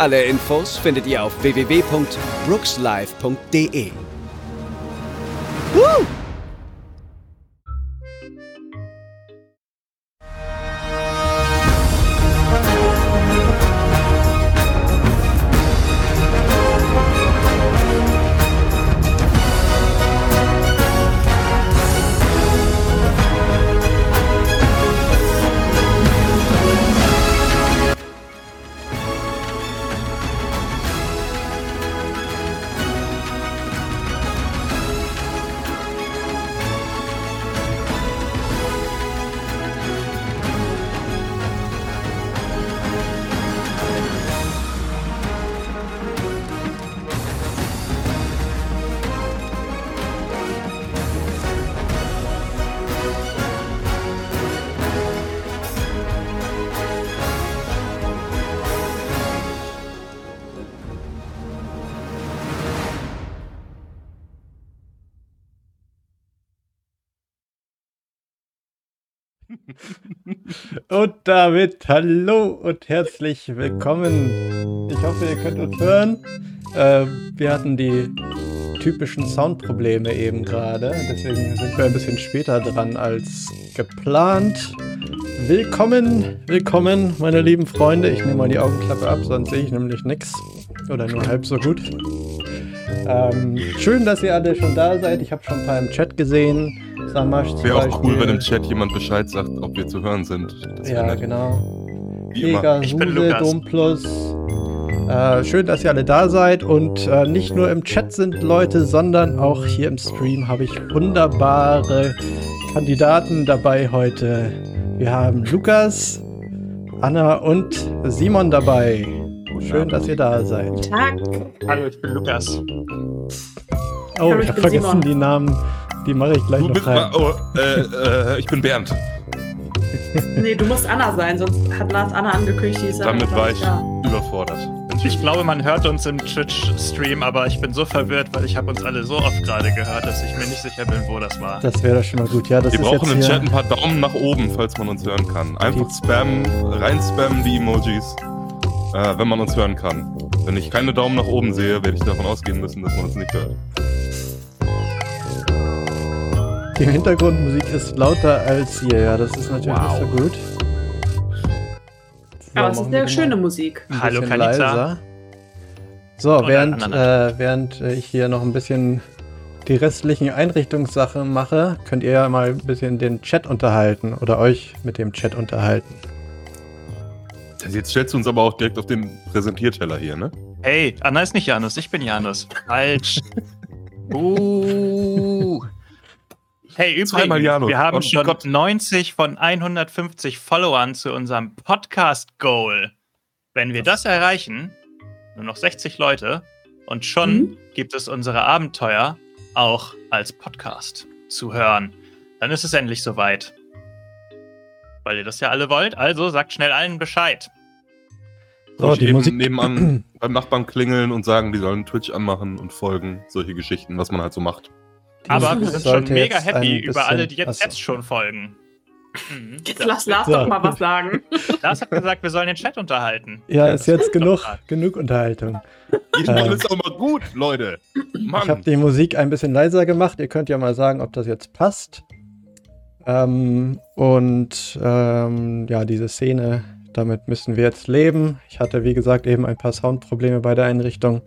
Alle Infos findet ihr auf www.brookslive.de. Woo! Und damit hallo und herzlich willkommen. Ich hoffe, ihr könnt uns hören. Äh, wir hatten die typischen Soundprobleme eben gerade. Deswegen sind wir ein bisschen später dran als geplant. Willkommen, willkommen, meine lieben Freunde. Ich nehme mal die Augenklappe ab, sonst sehe ich nämlich nichts. Oder nur halb so gut. Ähm, schön, dass ihr alle schon da seid. Ich habe schon ein paar im Chat gesehen. Samasch Wäre auch cool, wenn im Chat jemand Bescheid sagt, ob wir zu hören sind. ja, genau. Vega, Suse, Domplus. Äh, schön, dass ihr alle da seid. Und äh, nicht nur im Chat sind Leute, sondern auch hier im Stream habe ich wunderbare Kandidaten dabei heute. Wir haben Lukas, Anna und Simon dabei. Schön, dass ihr da seid. Guten Tag. Hallo, ich bin Lukas. Oh, ich habe vergessen Simon. die Namen. Die mache ich gleich du noch bist rein. oh, äh, äh, ich bin Bernd. nee, du musst Anna sein, sonst hat Lars Anna angekündigt, die ist Damit war ich ja. überfordert. Ich glaube, man hört uns im Twitch-Stream, aber ich bin so verwirrt, weil ich habe uns alle so oft gerade gehört, dass ich mir nicht sicher bin, wo das war. Das wäre doch schon mal gut, ja. Das Wir brauchen im Chat ein paar Daumen nach oben, falls man uns hören kann. Einfach spammen, rein spammen die Emojis, äh, wenn man uns hören kann. Wenn ich keine Daumen nach oben sehe, werde ich davon ausgehen müssen, dass man uns nicht hört. Die Hintergrundmusik ist lauter als hier, ja, das ist natürlich wow. nicht so gut. So, Aber es ist eine schöne Musik. Hallo, Kanita. So, während, äh, während ich hier noch ein bisschen die restlichen Einrichtungssachen mache, könnt ihr ja mal ein bisschen den Chat unterhalten oder euch mit dem Chat unterhalten. Jetzt stellst du uns aber auch direkt auf den Präsentierteller hier, ne? Hey, Anna ist nicht Janus, ich bin Janus. Falsch. uh. Hey, übrigens, wir haben oh, schon Gott. 90 von 150 Followern zu unserem Podcast-Goal. Wenn wir das erreichen, nur noch 60 Leute, und schon mhm. gibt es unsere Abenteuer auch als Podcast zu hören. Dann ist es endlich soweit. Weil ihr das ja alle wollt, also sagt schnell allen Bescheid. So, die Musik nebenan beim Nachbarn klingeln und sagen, die sollen Twitch anmachen und folgen, solche Geschichten, was man halt so macht. Aber wir sind schon mega happy über alle, die jetzt, jetzt schon folgen. Mhm. Jetzt lass Lars so. doch mal was sagen. Lars hat gesagt, wir sollen den Chat unterhalten. Ja, ist jetzt genug, genug Unterhaltung. Ich ähm, ist auch mal gut, Leute. Mann. Ich habe die Musik ein bisschen leiser gemacht. Ihr könnt ja mal sagen, ob das jetzt passt. Ähm, und ähm, ja, diese Szene, damit müssen wir jetzt leben. Ich hatte, wie gesagt, eben ein paar Soundprobleme bei der Einrichtung.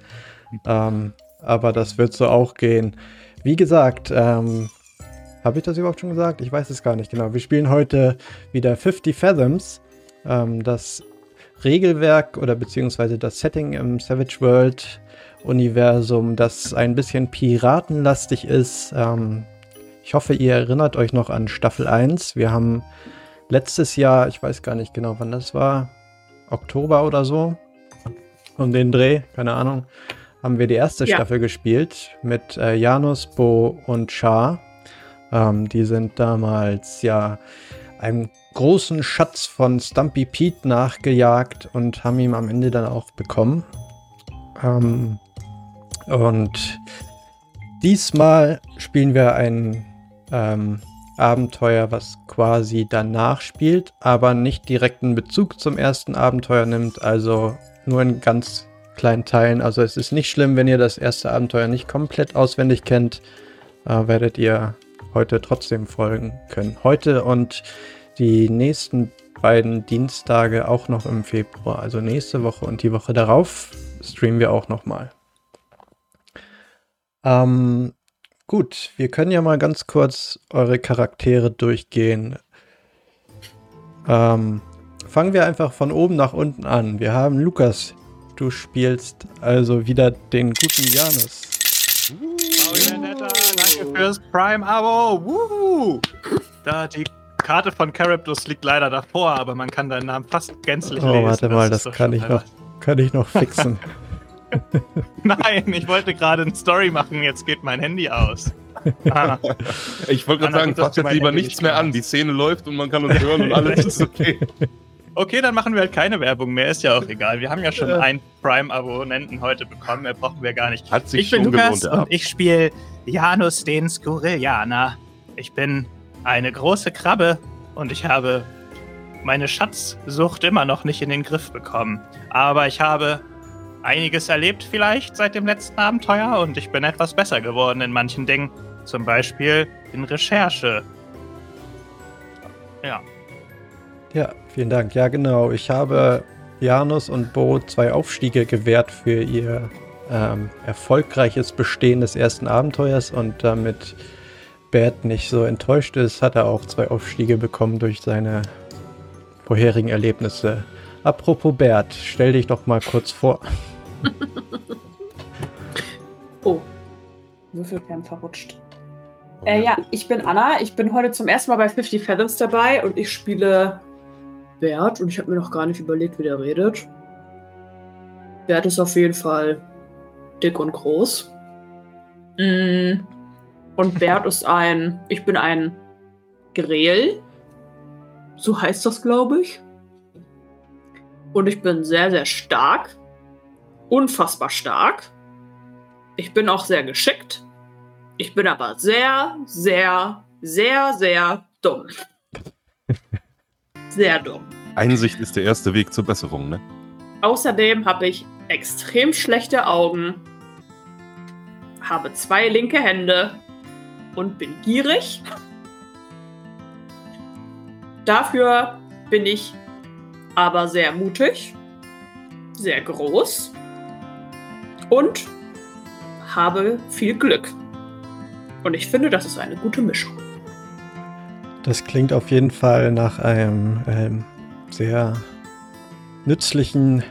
Ähm, aber das wird so auch gehen. Wie gesagt, ähm, habe ich das überhaupt schon gesagt? Ich weiß es gar nicht genau. Wir spielen heute wieder 50 Fathoms. Ähm, das Regelwerk oder beziehungsweise das Setting im Savage World Universum, das ein bisschen piratenlastig ist. Ähm, ich hoffe, ihr erinnert euch noch an Staffel 1. Wir haben letztes Jahr, ich weiß gar nicht genau, wann das war, Oktober oder so, um den Dreh, keine Ahnung, haben wir die erste ja. Staffel gespielt mit äh, Janus, Bo und Char. Ähm, die sind damals ja einem großen Schatz von Stumpy Pete nachgejagt und haben ihn am Ende dann auch bekommen. Ähm, und diesmal spielen wir ein ähm, Abenteuer, was quasi danach spielt, aber nicht direkten Bezug zum ersten Abenteuer nimmt, also nur in ganz kleinen Teilen. Also es ist nicht schlimm, wenn ihr das erste Abenteuer nicht komplett auswendig kennt, äh, werdet ihr heute trotzdem folgen können. Heute und die nächsten beiden Dienstage auch noch im Februar, also nächste Woche und die Woche darauf streamen wir auch nochmal. Ähm, gut, wir können ja mal ganz kurz eure Charaktere durchgehen. Ähm, fangen wir einfach von oben nach unten an. Wir haben Lukas. Du spielst also wieder den guten Janus. Oh, ja, Danke fürs Prime-Abo. Da die Karte von Charybdis liegt leider davor, aber man kann deinen Namen fast gänzlich oh, lesen. Warte mal, das, das kann, ich noch, kann ich noch fixen. Nein, ich wollte gerade eine Story machen, jetzt geht mein Handy aus. Ah. Ich wollte gerade sagen, fass jetzt lieber Handy nichts mehr an. Die Szene läuft und man kann uns hören und alles ist okay. Okay, dann machen wir halt keine Werbung mehr, ist ja auch egal. Wir haben ja schon einen Prime-Abonnenten heute bekommen, mehr brauchen wir gar nicht. Hat sich ich bin Lukas gewohnt, und ich spiele Janus den Skurrillianer. Ich bin eine große Krabbe und ich habe meine Schatzsucht immer noch nicht in den Griff bekommen. Aber ich habe einiges erlebt vielleicht seit dem letzten Abenteuer und ich bin etwas besser geworden in manchen Dingen. Zum Beispiel in Recherche. Ja. Ja, vielen Dank. Ja, genau. Ich habe Janus und Bo zwei Aufstiege gewährt für ihr ähm, erfolgreiches Bestehen des ersten Abenteuers und damit Bert nicht so enttäuscht ist, hat er auch zwei Aufstiege bekommen durch seine vorherigen Erlebnisse. Apropos Bert, stell dich doch mal kurz vor. oh, Würfelkern verrutscht. Äh, ja, ich bin Anna. Ich bin heute zum ersten Mal bei 50 Fathoms dabei und ich spiele Bert und ich habe mir noch gar nicht überlegt, wie der redet. Bert ist auf jeden Fall dick und groß. Mm. Und Bert ist ein, ich bin ein Greel. So heißt das, glaube ich. Und ich bin sehr, sehr stark unfassbar stark. Ich bin auch sehr geschickt. Ich bin aber sehr, sehr, sehr, sehr dumm. Sehr dumm. Einsicht ist der erste Weg zur Besserung, ne? Außerdem habe ich extrem schlechte Augen, habe zwei linke Hände und bin gierig. Dafür bin ich aber sehr mutig, sehr groß und habe viel Glück. Und ich finde, das ist eine gute Mischung. Das klingt auf jeden Fall nach einem ähm, sehr nützlichen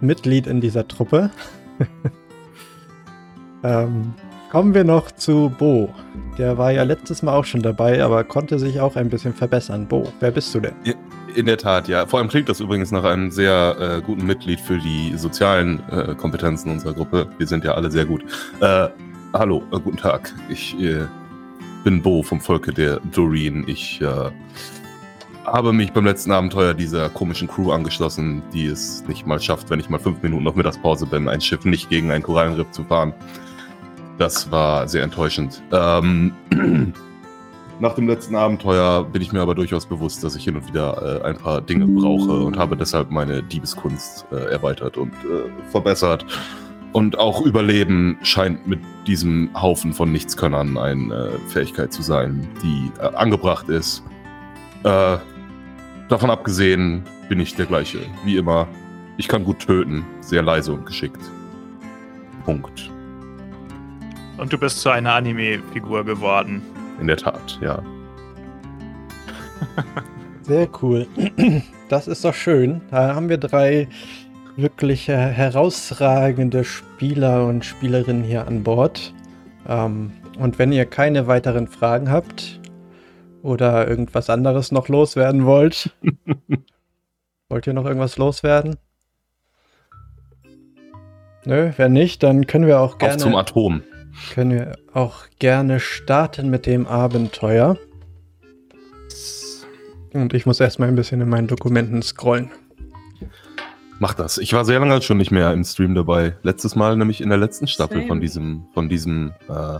Mitglied in dieser Truppe. ähm, kommen wir noch zu Bo. Der war ja letztes Mal auch schon dabei, aber konnte sich auch ein bisschen verbessern. Bo, wer bist du denn? Ja, in der Tat, ja. Vor allem klingt das übrigens nach einem sehr äh, guten Mitglied für die sozialen äh, Kompetenzen unserer Gruppe. Wir sind ja alle sehr gut. Äh, hallo, äh, guten Tag. Ich äh, bin Bo vom Volke der Doreen. Ich äh, habe mich beim letzten Abenteuer dieser komischen Crew angeschlossen, die es nicht mal schafft, wenn ich mal fünf Minuten auf Mittagspause bin, ein Schiff nicht gegen ein Korallenriff zu fahren. Das war sehr enttäuschend. Ähm, Nach dem letzten Abenteuer bin ich mir aber durchaus bewusst, dass ich hin und wieder äh, ein paar Dinge brauche und habe deshalb meine Diebeskunst äh, erweitert und äh, verbessert. Und auch Überleben scheint mit diesem Haufen von Nichtskönnern eine Fähigkeit zu sein, die äh, angebracht ist. Äh, davon abgesehen bin ich der gleiche. Wie immer, ich kann gut töten, sehr leise und geschickt. Punkt. Und du bist zu einer Anime-Figur geworden. In der Tat, ja. Sehr cool. Das ist doch schön. Da haben wir drei wirklich äh, herausragende Spieler und Spielerinnen hier an Bord. Ähm, und wenn ihr keine weiteren Fragen habt oder irgendwas anderes noch loswerden wollt, wollt ihr noch irgendwas loswerden? Nö, wenn nicht, dann können wir auch gerne. Auf zum Atom. Können wir auch gerne starten mit dem Abenteuer. Und ich muss erstmal ein bisschen in meinen Dokumenten scrollen. Mach das. Ich war sehr lange schon nicht mehr im Stream dabei. Letztes Mal nämlich in der letzten Staffel Same. von diesem, von diesem äh,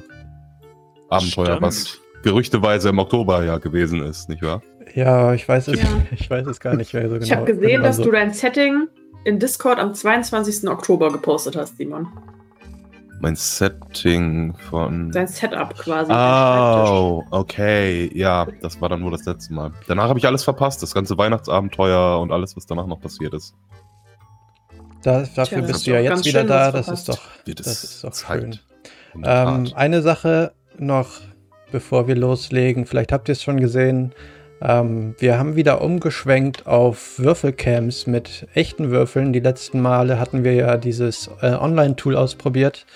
Abenteuer, Stimmt. was gerüchteweise im Oktober ja gewesen ist, nicht wahr? Ja, ich weiß es, ja. ich weiß es gar nicht mehr so genau. Ich habe gesehen, dass du dein Setting in Discord am 22. Oktober gepostet hast, Simon. Mein Setting von. Sein Setup quasi. Oh, okay. Ja, das war dann nur das letzte Mal. Danach habe ich alles verpasst. Das ganze Weihnachtsabenteuer und alles, was danach noch passiert ist. Da, dafür Tja, bist du ja jetzt wieder da. Das ist doch, das ist doch Zeit. schön. Ähm, eine Sache noch, bevor wir loslegen. Vielleicht habt ihr es schon gesehen. Ähm, wir haben wieder umgeschwenkt auf Würfelcams mit echten Würfeln. Die letzten Male hatten wir ja dieses äh, Online-Tool ausprobiert.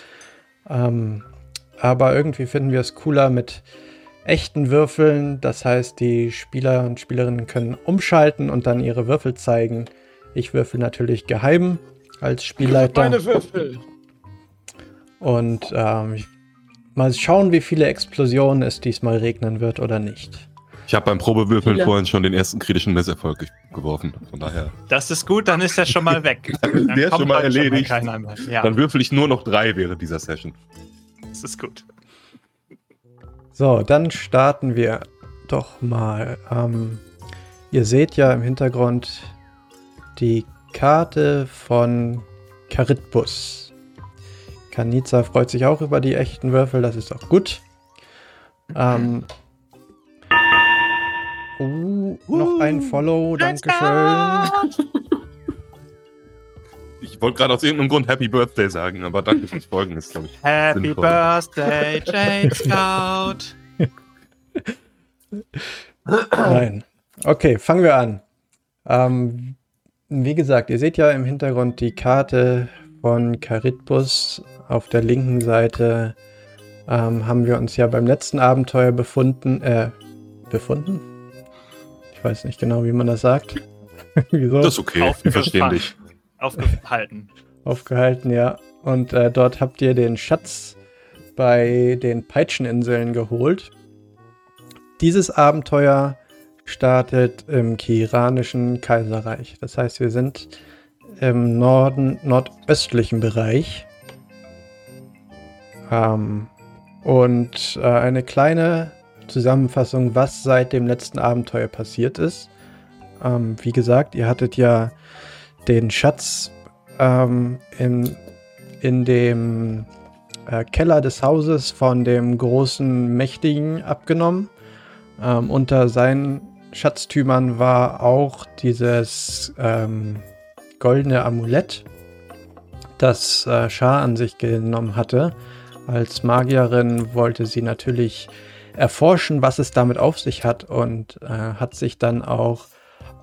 Ähm, aber irgendwie finden wir es cooler mit echten Würfeln. Das heißt, die Spieler und Spielerinnen können umschalten und dann ihre Würfel zeigen. Ich würfel natürlich geheim als Spielleiter. Meine Würfel! Und ähm, mal schauen, wie viele Explosionen es diesmal regnen wird oder nicht. Ich habe beim Probewürfeln Viele. vorhin schon den ersten kritischen Misserfolg geworfen. Von daher. Das ist gut, dann ist er schon mal weg. Dann Der ist schon mal erledigt. Schon mal ja. Dann würfel ich nur noch drei während dieser Session. Das ist gut. So, dann starten wir doch mal. Ähm, ihr seht ja im Hintergrund die Karte von Charitbus. Kanica freut sich auch über die echten Würfel, das ist auch gut. Ähm, Noch ein Follow, Dankeschön. Ich wollte gerade aus irgendeinem Grund Happy Birthday sagen, aber danke fürs Folgen ist, glaube ich. Happy sinnvoll. Birthday, Jade Scout. Nein. Okay, fangen wir an. Ähm, wie gesagt, ihr seht ja im Hintergrund die Karte von Charitbus. Auf der linken Seite ähm, haben wir uns ja beim letzten Abenteuer befunden, äh, befunden? Ich weiß nicht genau, wie man das sagt. Wieso? Das ist okay, wir verstehen dich. Aufgehalten. Aufgehalten, ja. Und äh, dort habt ihr den Schatz bei den Peitscheninseln geholt. Dieses Abenteuer startet im Kiranischen Kaiserreich. Das heißt, wir sind im Norden, nordöstlichen Bereich. Ähm, und äh, eine kleine Zusammenfassung, was seit dem letzten Abenteuer passiert ist. Ähm, wie gesagt, ihr hattet ja den Schatz ähm, in, in dem äh, Keller des Hauses von dem großen Mächtigen abgenommen. Ähm, unter seinen Schatztümern war auch dieses ähm, goldene Amulett, das äh, Schar an sich genommen hatte. Als Magierin wollte sie natürlich erforschen, was es damit auf sich hat und äh, hat sich dann auch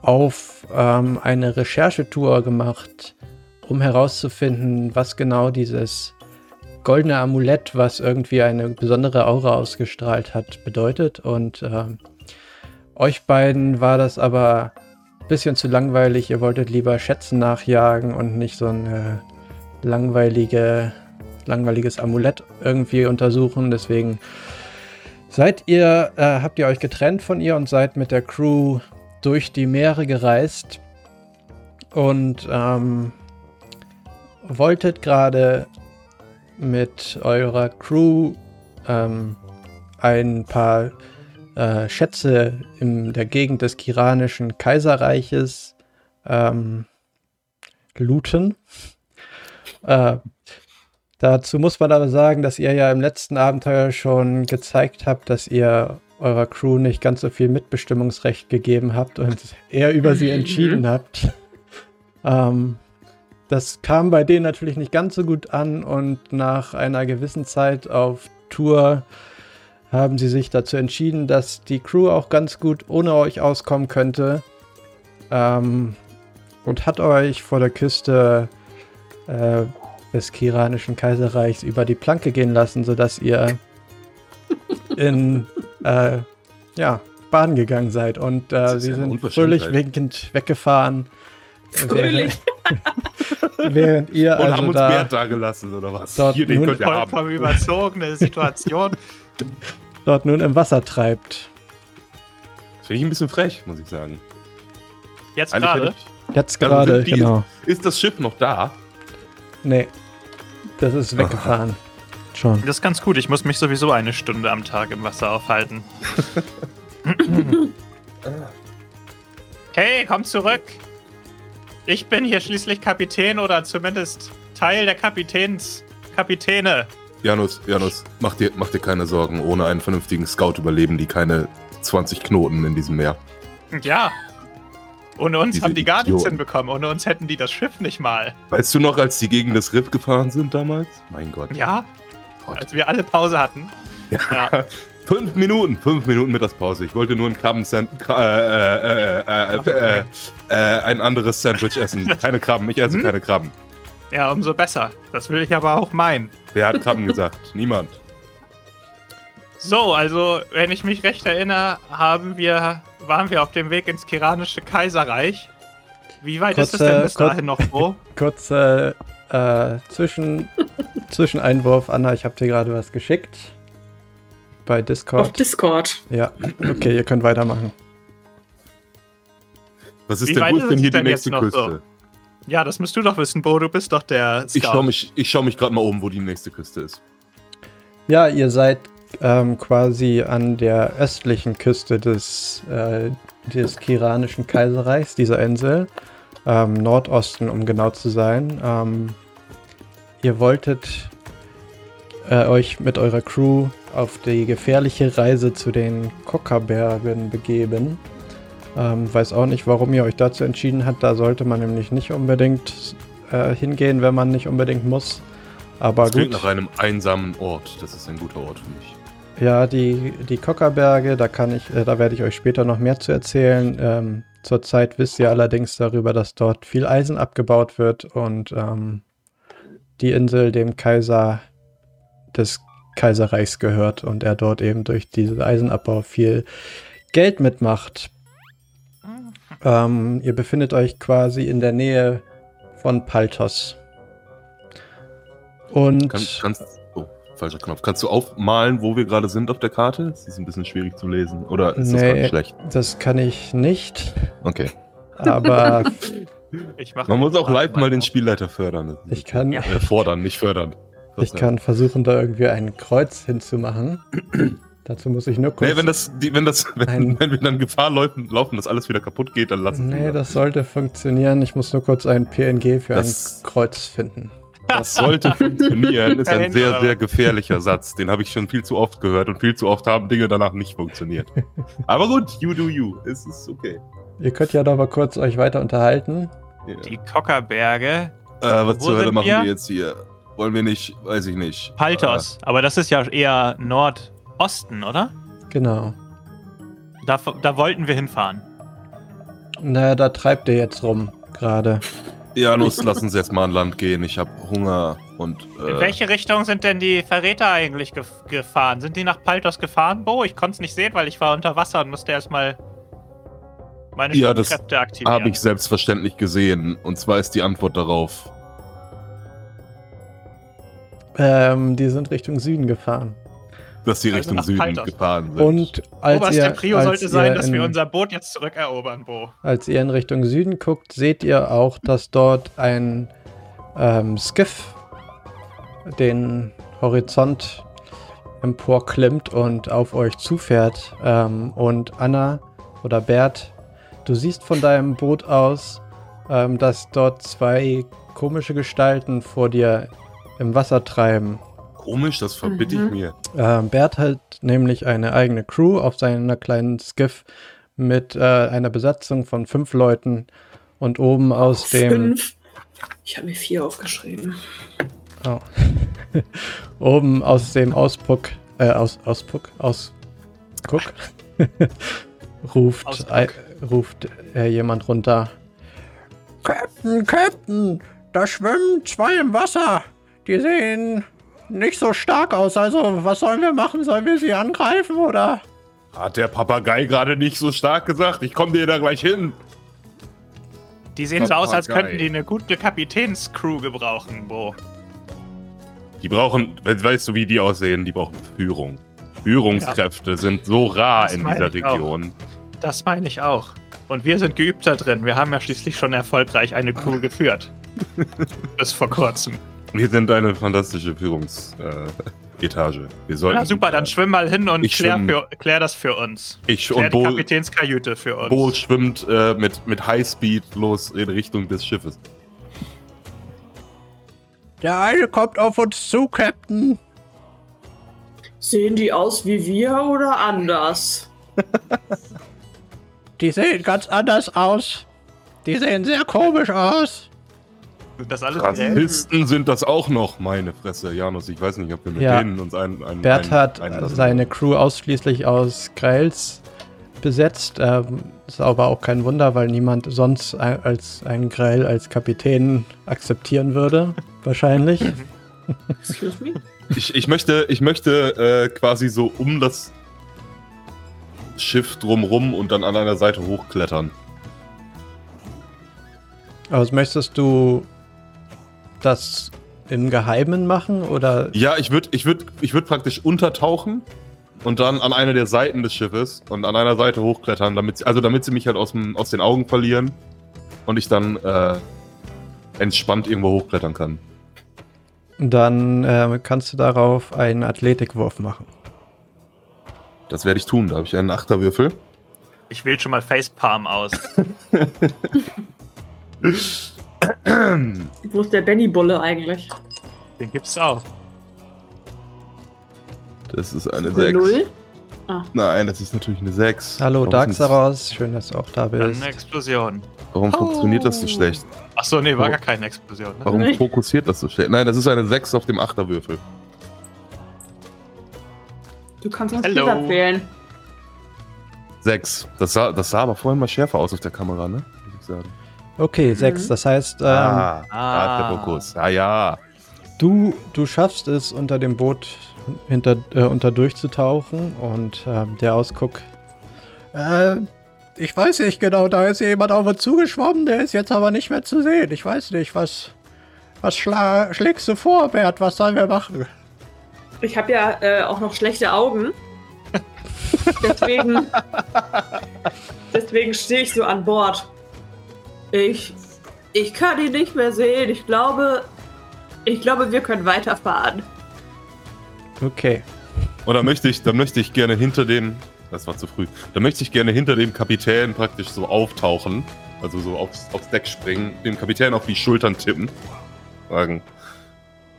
auf ähm, eine Recherchetour gemacht, um herauszufinden, was genau dieses goldene Amulett, was irgendwie eine besondere Aura ausgestrahlt hat, bedeutet. Und äh, euch beiden war das aber ein bisschen zu langweilig. Ihr wolltet lieber Schätzen nachjagen und nicht so ein äh, langweilige, langweiliges Amulett irgendwie untersuchen. Deswegen Seid ihr, äh, habt ihr euch getrennt von ihr und seid mit der Crew durch die Meere gereist und ähm, wolltet gerade mit eurer Crew ähm, ein paar äh, Schätze in der Gegend des Kiranischen Kaiserreiches ähm, looten. Äh, Dazu muss man aber sagen, dass ihr ja im letzten Abenteuer schon gezeigt habt, dass ihr eurer Crew nicht ganz so viel Mitbestimmungsrecht gegeben habt und eher über sie entschieden habt. Ähm, das kam bei denen natürlich nicht ganz so gut an und nach einer gewissen Zeit auf Tour haben sie sich dazu entschieden, dass die Crew auch ganz gut ohne euch auskommen könnte ähm, und hat euch vor der Küste äh, des Kiranischen Kaiserreichs über die Planke gehen lassen, sodass ihr in äh, ja, Bahn gegangen seid. Und äh, sie sind fröhlich winkend weggefahren. Fröhlich. Während ihr Und also haben uns da Bert da gelassen, oder was? Dort Hier, den nun könnt ihr haben. Vollkommen überzogene Situation. dort nun im Wasser treibt. Das finde ich ein bisschen frech, muss ich sagen. Jetzt gerade. Jetzt gerade, genau. Ist das Schiff noch da? Nee. Das ist weggefahren. Schon. Das ist ganz gut. Ich muss mich sowieso eine Stunde am Tag im Wasser aufhalten. hey, komm zurück. Ich bin hier schließlich Kapitän oder zumindest Teil der Kapitäns. Kapitäne. Janus, Janus, mach dir, mach dir keine Sorgen. Ohne einen vernünftigen Scout überleben die keine 20 Knoten in diesem Meer. Ja. Ohne uns haben die gar nichts Idioten. hinbekommen. Ohne uns hätten die das Schiff nicht mal. Weißt du noch, als die gegen das Riff gefahren sind damals? Mein Gott. Ja, Gott. als wir alle Pause hatten. Ja. Fünf Minuten, fünf Minuten Mittagspause. Ich wollte nur ein Krabben äh, äh, äh, äh, äh, äh, ein anderes Sandwich essen. Keine Krabben, ich esse Hm? keine Krabben. ja, umso besser. Das will ich aber auch meinen. Wer hat Krabben gesagt? Niemand. So, also, wenn ich mich recht erinnere, haben wir, waren wir auf dem Weg ins Kiranische Kaiserreich. Wie weit ist es Kurze- denn bis kurz- dahin noch, Bro? Kurze äh, Zwischen, Zwischeneinwurf. Anna, ich habe dir gerade was geschickt. Bei Auf Discord. Discord. Ja, okay, ihr könnt weitermachen. Was ist Wie denn, weit wo ist denn hier die nächste Küste? Ja, das musst du doch wissen, Bro. Du bist doch der Scout. Ich schaue mich, ich schau mich gerade mal um, wo die nächste Küste ist. Ja, ihr seid ähm, quasi an der östlichen Küste des, äh, des Kiranischen Kaiserreichs, dieser Insel. Ähm, Nordosten, um genau zu sein. Ähm, ihr wolltet äh, euch mit eurer Crew auf die gefährliche Reise zu den Kokkerbergen begeben. Ähm, weiß auch nicht, warum ihr euch dazu entschieden habt. Da sollte man nämlich nicht unbedingt äh, hingehen, wenn man nicht unbedingt muss. Aber Das klingt gut. nach einem einsamen Ort. Das ist ein guter Ort für mich. Ja, die, die Kokkerberge, da kann ich, äh, da werde ich euch später noch mehr zu erzählen. Ähm, zurzeit wisst ihr allerdings darüber, dass dort viel Eisen abgebaut wird und ähm, die Insel dem Kaiser des Kaiserreichs gehört und er dort eben durch diesen Eisenabbau viel Geld mitmacht. Ähm, ihr befindet euch quasi in der Nähe von Paltos. Und Kann, kannst, oh, falscher Knopf. Kannst du aufmalen, wo wir gerade sind auf der Karte? Das ist ein bisschen schwierig zu lesen. Oder ist das Nee. gerade schlecht? das kann ich nicht, Okay. aber Man muss auch live mal den Spiel. Spielleiter fördern. Das ich kann, Ja. Äh, fordern, nicht fördern. Ich kann versuchen, da irgendwie ein Kreuz hinzumachen. Dazu muss ich nur kurz. Nee, wenn das, die, wenn das, wenn, Ein- wenn wir dann Gefahr laufen, laufen, dass alles wieder kaputt geht, dann lass es nee, das sollte funktionieren. Ich muss nur kurz ein PNG für Das- ein Kreuz finden. Das sollte funktionieren, ist ein sehr, sehr gefährlicher Satz. Den habe ich schon viel zu oft gehört und viel zu oft haben Dinge danach nicht funktioniert. Aber gut, you do you. Es ist okay. Ihr könnt ja noch mal kurz euch weiter unterhalten. Die Kokkerberge. Äh, was Wo zur Hölle machen wir? wir jetzt hier? Wollen wir nicht, weiß ich nicht. Paltos. Aber das ist ja eher Nordosten, oder? Genau. Da, da wollten wir hinfahren. Naja, da treibt ihr jetzt rum gerade. Janus, lass uns jetzt mal an Land gehen. Ich habe Hunger und. In Äh, welche Richtung sind denn die Verräter eigentlich gef gefahren? Sind die nach Paltos gefahren, Bo? Ich konnte es nicht sehen, weil ich war unter Wasser und musste erstmal meine Ja, das Kräfte aktivieren. Habe ich selbstverständlich gesehen. Und zwar ist die Antwort darauf. Ähm, die sind Richtung Süden gefahren. Dass sie Also Richtung Süden Paltos. gefahren sind. Und als Oberste ihr, Prio als sollte sein, ihr dass wir in- unser Boot jetzt zurückerobern, Bo. Als ihr in Richtung Süden guckt, seht ihr auch, dass dort ein ähm, Skiff den Horizont emporklimmt und auf euch zufährt. Ähm, und Anna oder Bert, du siehst von deinem Boot aus, ähm, dass dort zwei komische Gestalten vor dir im Wasser treiben. Komisch, das verbitte Mhm. ich mir. Ähm, Bert hat nämlich eine eigene Crew auf seiner kleinen Skiff mit äh, einer Besatzung von fünf Leuten und oben aus dem Fünf. Ich habe mir vier aufgeschrieben. oh. oben aus dem Auspuck äh, aus Auspuck aus Guck ruft Ausguck. ei- ruft äh, jemand runter. Captain, Captain, da schwimmen zwei im Wasser. Die sehen nicht so stark aus. Also, was sollen wir machen? Sollen wir sie angreifen oder? Hat der Papagei gerade nicht so stark gesagt? Ich komme dir da gleich hin. Die sehen so aus, als könnten die eine gute Kapitänscrew gebrauchen, Bo. Die brauchen, weißt du, wie die aussehen? Die brauchen Führung. Führungskräfte ja. sind so rar das in dieser Region. Auch. Das meine ich auch. Und wir sind geübt da drin. Wir haben ja schließlich schon erfolgreich eine Crew geführt. Bis vor kurzem. Wir sind eine fantastische Führungsetage. Äh, wir sollten, ja, super, dann schwimm mal hin und klär, für, klär, das für uns. Ich klär und Bo, die Kapitänskajüte für uns. Bo schwimmt äh, mit, mit Highspeed los in Richtung des Schiffes. Der eine kommt auf uns zu, Captain. Sehen die aus wie wir oder anders? die sehen ganz anders aus. Die sehen sehr komisch aus. Sind das alles Rassisten sind das auch noch, meine Fresse. Janus, ich weiß nicht, ob wir mit ja. denen uns ein, ein Bert hat ein, seine Crew ausschließlich aus Grells besetzt. Ähm, ist aber auch kein Wunder, weil niemand sonst als ein Grell als Kapitän akzeptieren würde. Wahrscheinlich. Excuse me? Ich, ich möchte, ich möchte äh, quasi so um das Schiff drumrum und dann an einer Seite hochklettern. Aber was möchtest du das im Geheimen machen oder? Ja, ich würde ich würd, ich würd praktisch untertauchen und dann an eine der Seiten des Schiffes und an einer Seite hochklettern, damit, also damit sie mich halt aus, dem, aus den Augen verlieren und ich dann äh, entspannt irgendwo hochklettern kann. Dann äh, kannst du darauf einen Athletikwurf machen. Das werde ich tun. Da habe ich einen Achterwürfel. Ich wähle schon mal Facepalm aus. Wo ist der Benny-Bulle eigentlich? Den gibt's auch. Das ist eine 6. Null? Ah. Nein, das ist natürlich eine 6. Hallo Darksaros, schön, dass du auch da bist. Eine Explosion. Warum oh. funktioniert das so schlecht? Achso, nee, war gar keine Explosion. Ne? Warum nee. fokussiert das so schlecht? Nein, das ist eine 6 auf dem Achterwürfel. Du kannst uns Hello. Peter wählen. 6. Das sah, das sah aber vorhin mal schärfer aus auf der Kamera, ne? Muss ich sagen. Okay, 6. Mhm. Das heißt. Ähm, ah, ah. der Fokus. Ah ja. Du, du schaffst es, unter dem Boot hinter, äh, unter durchzutauchen und äh, der Ausguck. Äh, ich weiß nicht genau, da ist jemand auf uns zugeschwommen, der ist jetzt aber nicht mehr zu sehen. Ich weiß nicht, was, was schla schlägst du vor, Bert? Was sollen wir machen? Ich habe ja äh, auch noch schlechte Augen. deswegen deswegen stehe ich so an Bord. Ich, ich kann ihn nicht mehr sehen. Ich glaube, ich glaube, wir können weiterfahren. Okay. Und dann möchte ich, dann möchte ich gerne hinter dem, das war zu früh, dann möchte ich gerne hinter dem Kapitän praktisch so auftauchen, also so aufs, aufs Deck springen, dem Kapitän auf die Schultern tippen, sagen,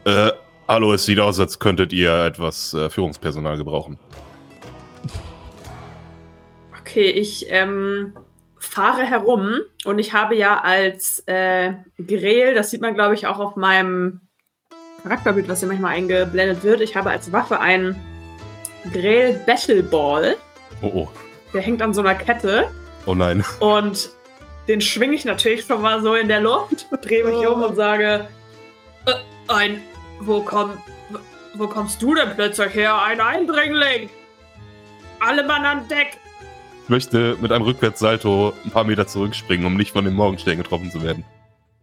äh, hallo, es sieht aus, als könntet ihr etwas äh, Führungspersonal gebrauchen. Okay, ich ähm, fahre herum und ich habe ja als äh, Grel, das sieht man glaube ich auch auf meinem Charakterbild, was hier manchmal eingeblendet wird. Ich habe als Waffe einen Grell Battle Ball. Oh oh. Der hängt an so einer Kette. Oh nein. Und den schwinge ich natürlich schon mal so in der Luft, drehe mich oh. um und sage: äh, Ein, wo, komm, wo kommst du denn plötzlich her? Ein Eindringling! Alle Mann an Deck! Ich möchte mit einem Rückwärtssalto ein paar Meter zurückspringen, um nicht von dem Morgenstern getroffen zu werden.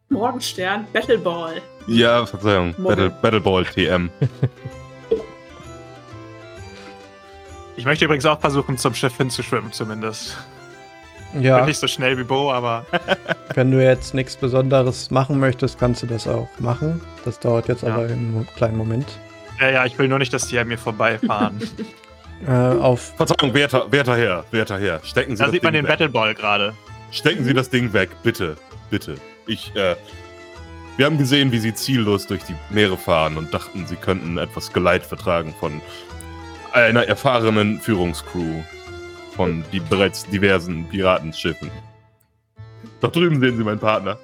Morgenstern? Battleball. Ja, Verzeihung. Battle, Battleball TM. Ich möchte übrigens auch versuchen, zum Schiff hinzuschwimmen, zumindest. Ja. Bin nicht so schnell wie Bo, aber. Wenn du jetzt nichts Besonderes machen möchtest, kannst du das auch machen. Das dauert jetzt ja. aber einen kleinen Moment. Ja, ja, ich will nur nicht, dass die an mir vorbeifahren. äh, auf Verzeihung, werter, werter Herr, werter Herr. Stecken Sie da das sieht man den Battleball gerade. Stecken Sie das Ding weg, bitte. Bitte. Ich, äh, wir haben gesehen, wie sie ziellos durch die Meere fahren und dachten, sie könnten etwas Geleit vertragen von einer erfahrenen Führungscrew von die bereits diversen Piratenschiffen. Doch drüben sehen Sie meinen Partner.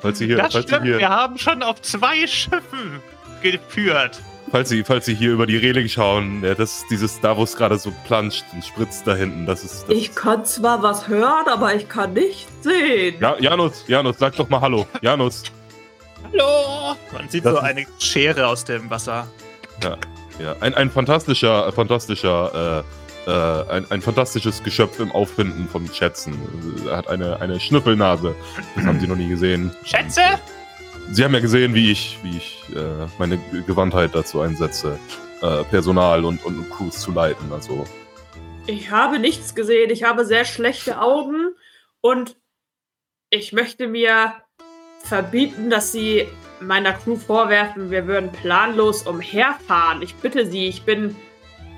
Falls Sie hier, das falls stimmt, Sie hier, wir haben schon auf zwei Schiffen geführt. Falls Sie, falls Sie hier über die Reling schauen, ja, das ist dieses da, wo es gerade so planscht und spritzt da hinten. Das ist. Das ich kann zwar was hören, aber ich kann nicht sehen. Ja, Janus, Janus, sag doch mal Hallo. Janus. Hallo! Man sieht das so eine Schere aus dem Wasser. Ja, ja. Ein, ein fantastischer, fantastischer äh, ein, ein fantastisches Geschöpf im Auffinden von Schätzen. Er hat eine, eine Schnüffelnase. Das haben Sie noch nie gesehen. Schätze? Sie haben ja gesehen, wie ich, wie ich äh, meine Gewandtheit dazu einsetze, äh, Personal und, und Crews zu leiten. Also. Ich habe nichts gesehen. Ich habe sehr schlechte Augen und ich möchte mir verbieten, dass Sie meiner Crew vorwerfen, wir würden planlos umherfahren. Ich bitte Sie, ich bin.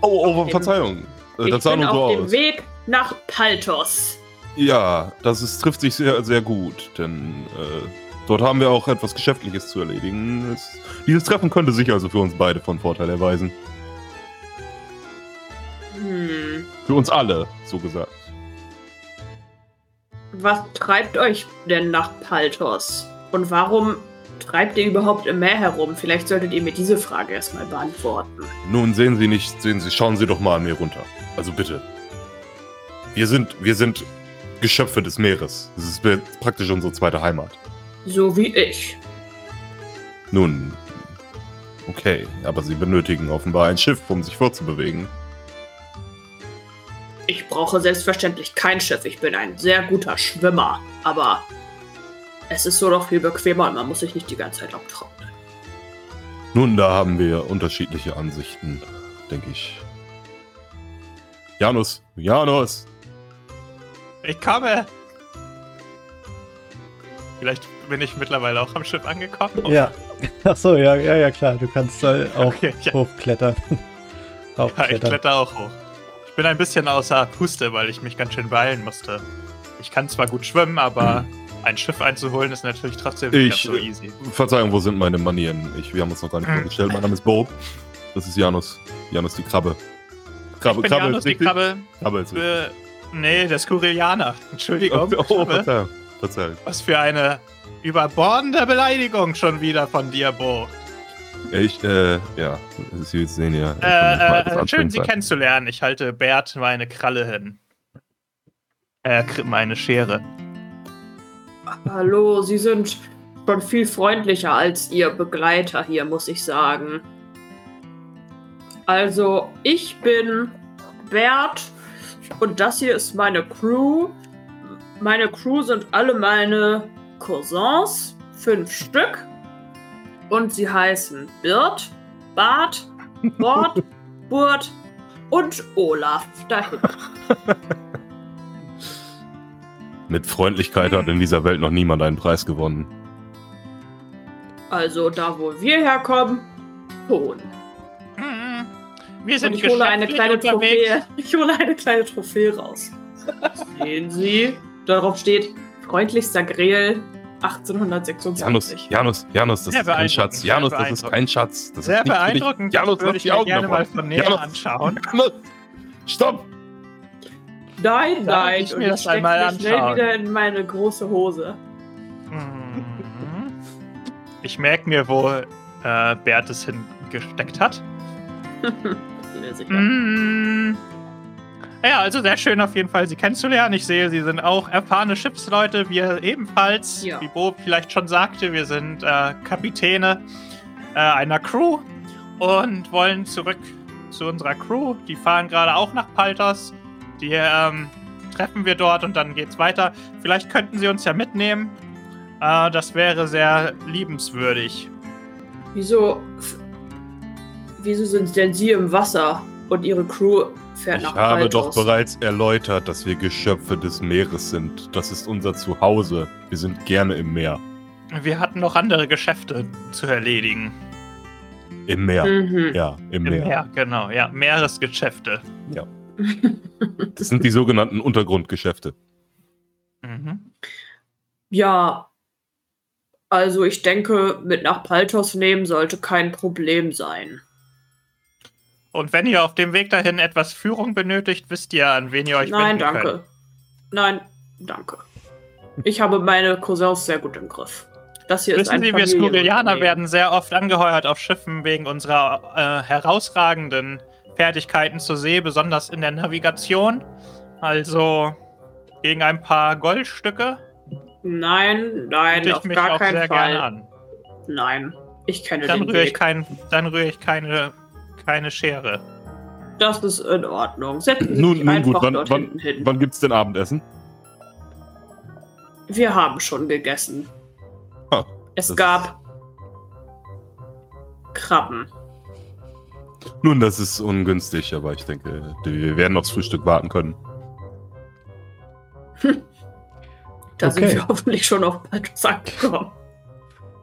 Oh, oh, Verzeihung. Dem, äh, das sah nur so auf dem Weg nach Paltos. Ja, das ist, trifft sich sehr, sehr gut, denn äh, dort haben wir auch etwas Geschäftliches zu erledigen. Es, dieses Treffen könnte sich also für uns beide von Vorteil erweisen. Hm. Für uns alle, so gesagt. Was treibt euch denn nach Paltos? Und warum treibt ihr überhaupt im Meer herum? Vielleicht solltet ihr mir diese Frage erstmal beantworten. Nun sehen Sie nicht, sehen Sie, schauen Sie doch mal an mir runter. Also bitte. Wir sind, wir sind Geschöpfe des Meeres. Das ist praktisch unsere zweite Heimat. So wie ich. Nun, okay, aber Sie benötigen offenbar ein Schiff, um sich fortzubewegen. Ich brauche selbstverständlich kein Schiff. Ich bin ein sehr guter Schwimmer. Aber es ist so doch viel bequemer und man muss sich nicht die ganze Zeit abtrocknen. Nun, da haben wir unterschiedliche Ansichten, denke ich. Janus, Janus! Ich komme! Vielleicht bin ich mittlerweile auch am Schiff angekommen. Ja. Ach so, ja, ja, ja, klar. Du kannst äh, auch okay, ja. hochklettern. ja, ich kletter auch hoch. Ich bin ein bisschen außer Puste, weil ich mich ganz schön beeilen musste. Ich kann zwar gut schwimmen, aber hm ein Schiff einzuholen ist natürlich trotzdem nicht so easy. Verzeihung, wo sind meine Manieren? Ich, wir haben uns noch gar nicht hm. vorgestellt. Mein Name ist Bo. Das ist Janus. Janus die Krabbe. Krabbe, ich bin Krabbe Janus die Krabbe. Krabbe ist äh, Nee, der Skurrilianer. Entschuldigung. Oh, oh Verzeihung. Verzeihung. Was für eine überbordende Beleidigung schon wieder von dir, Bo. Ich, äh, ja, Sie sehen ja. Äh, äh, schön, Sie kennenzulernen. Ich halte Bert meine Kralle hin. Äh, meine Schere. Hallo, Sie sind schon viel freundlicher als Ihr Begleiter hier, muss ich sagen. Also, ich bin Bert und das hier ist meine Crew. Meine Crew sind alle meine Cousins, fünf Stück. Und sie heißen Birt, Bart, Bord, Burt und Olaf dahin. Mit Freundlichkeit hat in dieser Welt noch niemand einen Preis gewonnen. Also da, wo wir herkommen, schon. Mhm. Wir sind Und ich hole eine kleine unterwegs. Trophäe. Ich hole eine kleine Trophäe raus. Sehen Sie, darauf steht freundlichster Grill 1826. Janus, Janus, Janus, das Sehr ist kein Schatz. Janus, das ist kein Schatz. Das Sehr beeindruckend. Janus, würde ich mir gerne mal von näher Janus, anschauen. Janus, stopp! Nein, nein. Ich mir und das ich einmal anschauen. schnell wieder in meine große Hose. Mhm. Ich merke mir, wo äh, Bert es hingesteckt hat. mm. Ja, also sehr schön auf jeden Fall, Sie kennenzulernen. Ich sehe, Sie sind auch erfahrene Schiffsleute, wir ebenfalls. Ja. Wie Bo vielleicht schon sagte, wir sind äh, Kapitäne äh, einer Crew und wollen zurück zu unserer Crew. Die fahren gerade auch nach Paltos. Die ähm, treffen wir dort und dann geht's weiter. Vielleicht könnten Sie uns ja mitnehmen. Äh, das wäre sehr liebenswürdig. Wieso. Wieso sind denn Sie im Wasser und Ihre Crew nach Ich habe doch bereits erläutert, dass wir Geschöpfe des Meeres sind. Das ist unser Zuhause. Wir sind gerne im Meer. Wir hatten noch andere Geschäfte zu erledigen. Im Meer. Mhm. Ja, im, Im Meer. Meer. Genau, ja. Meeresgeschäfte. Ja. Das sind die sogenannten Untergrundgeschäfte. Mhm. Ja, also ich denke, mit nach Paltos nehmen sollte kein Problem sein. Und wenn ihr auf dem Weg dahin etwas Führung benötigt, wisst ihr, an wen ihr euch Nein, danke. Könnt. Nein, danke. Ich habe meine Cousins sehr gut im Griff. Das hier Wissen ist ein Sie, wir Skurrilianer werden sehr oft angeheuert auf Schiffen wegen unserer äh, herausragenden Fertigkeiten zur See, besonders in der Navigation. Also gegen ein paar Goldstücke. Nein, nein, ich auf mich gar auch keinen sehr Fall. Gerne an. Nein, ich kenne dann den rühre Weg. Ich kein, dann rühre ich keine, keine Schere. Das ist in Ordnung. Setzen Sie nun, sich nun gut, wann, wann, wann gibt es denn Abendessen? Wir haben schon gegessen. Ah, es gab Krabben. Nun, das ist ungünstig, aber ich denke, wir werden aufs Frühstück warten können. da okay. sind wir hoffentlich schon auf Paltos angekommen.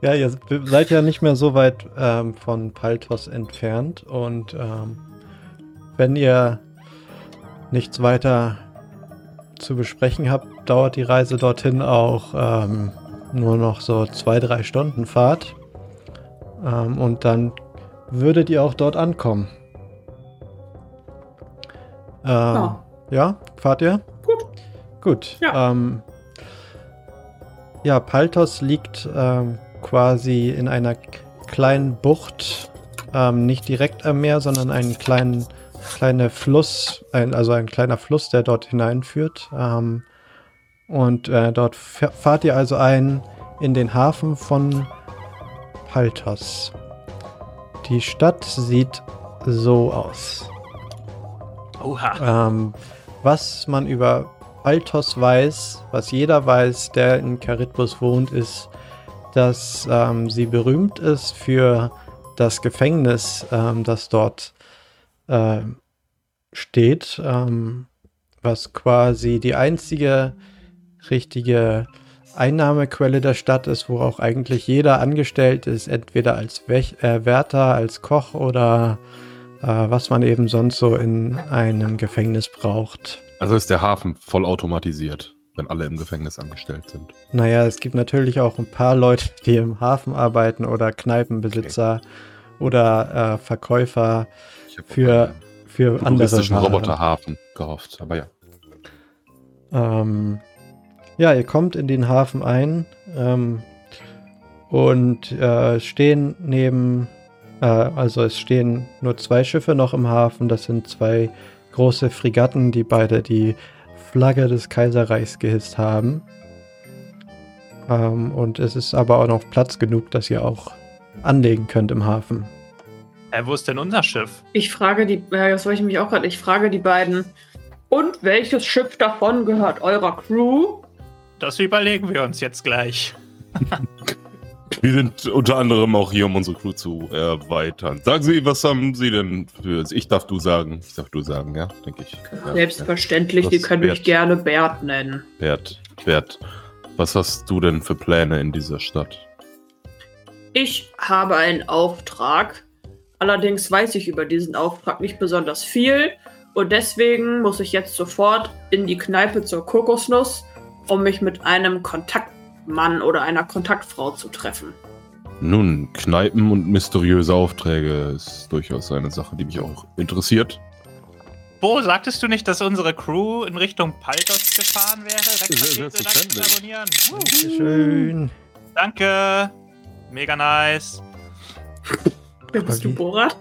Ja, ihr seid ja nicht mehr so weit ähm, von Paltos entfernt und ähm, wenn ihr nichts weiter zu besprechen habt, dauert die Reise dorthin auch ähm, nur noch so zwei, drei Stunden Fahrt. Ähm, und dann würdet ihr auch dort ankommen. Ähm, ja. ja. fahrt ihr? Gut. Gut. Ja, ähm, ja Paltos liegt ähm, quasi in einer kleinen Bucht, ähm, nicht direkt am Meer, sondern einen kleinen kleine Fluss, ein, also ein kleiner Fluss, der dort hineinführt. Ähm, und äh, dort fahrt ihr also ein in den Hafen von Paltos. Die Stadt sieht so aus. Oha. Ähm, was man über Paltos weiß, was jeder weiß, der in Charybdis wohnt, ist, dass ähm, sie berühmt ist für das Gefängnis, ähm, das dort äh, steht, ähm, was quasi die einzige richtige Einnahmequelle der Stadt ist, wo auch eigentlich jeder angestellt ist, entweder als Wech äh, Wärter, als Koch oder äh, was man eben sonst so in einem Gefängnis braucht. Also ist der Hafen voll automatisiert, wenn alle im Gefängnis angestellt sind. Naja, es gibt natürlich auch ein paar Leute, die im Hafen arbeiten oder Kneipenbesitzer okay. oder äh, Verkäufer für für andere Waren. Roboterhafen gehofft, aber ja. Ähm, ja, ihr kommt in den Hafen ein ähm, und äh, stehen neben, äh, also es stehen nur zwei Schiffe noch im Hafen. Das sind zwei große Fregatten, die beide die Flagge des Kaiserreichs gehisst haben. Ähm, und es ist aber auch noch Platz genug, dass ihr auch anlegen könnt im Hafen. Äh, wo ist denn unser Schiff? Ich frage die, äh, das wollte ich mich auch gerade, ich frage die beiden. Und welches Schiff davon gehört eurer Crew? Das überlegen wir uns jetzt gleich. wir sind unter anderem auch hier, um unsere Crew zu erweitern. Sagen Sie, was haben Sie denn für. Ich darf du sagen. Ich darf du sagen, ja, denke ich. Ja, Selbstverständlich, ja. Sie können Bert. mich gerne Bert nennen. Bert, Bert, was hast du denn für Pläne in dieser Stadt? Ich habe einen Auftrag, Allerdings weiß ich über diesen Auftrag nicht besonders viel und deswegen muss ich jetzt sofort in die Kneipe zur Kokosnuss, um mich mit einem Kontaktmann oder einer Kontaktfrau zu treffen. Nun, Kneipen und mysteriöse Aufträge ist durchaus eine Sache, die mich auch interessiert. Bo, sagtest du nicht, dass unsere Crew in Richtung Paltos gefahren wäre? Selbstverständlich. abonnieren. Schön. Danke. Mega nice. Wer bist du, Borat?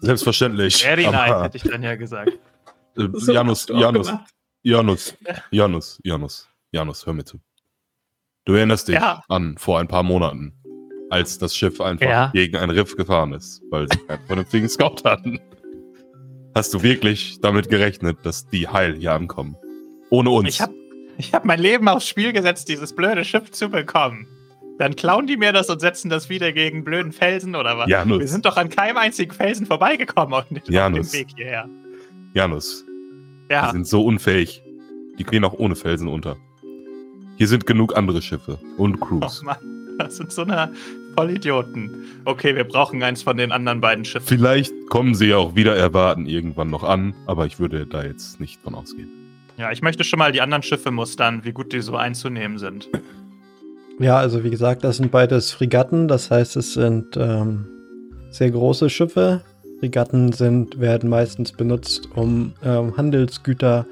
Selbstverständlich. Very nice, hätte ich dann ja gesagt. Äh, Janus, Janus, Janus, Janus, Janus, Janus, hör mir zu. Du erinnerst dich ja. an vor ein paar Monaten, als das Schiff einfach ja. gegen ein Riff gefahren ist, weil sie keinen vernünftigen Scout hatten. Hast du wirklich damit gerechnet, dass die heil hier ankommen? Ohne uns. Ich habe ich hab mein Leben aufs Spiel gesetzt, dieses blöde Schiff zu bekommen. Dann klauen die mir das und setzen das wieder gegen blöden Felsen oder was? Janus. Wir sind doch an keinem einzigen Felsen vorbeigekommen auf dem Weg hierher. Janus. Ja. Die sind so unfähig. Die gehen auch ohne Felsen unter. Hier sind genug andere Schiffe und Crews. Oh Mann, das sind so eine Vollidioten. Okay, wir brauchen eins von den anderen beiden Schiffen. Vielleicht kommen sie ja auch wieder erwarten irgendwann noch an, aber ich würde da jetzt nicht von ausgehen. Ja, ich möchte schon mal die anderen Schiffe mustern, wie gut die so einzunehmen sind. Ja, also wie gesagt, das sind beides Fregatten, das heißt, es sind ähm, sehr große Schiffe. Fregatten sind, werden meistens benutzt, um ähm, Handelsgüter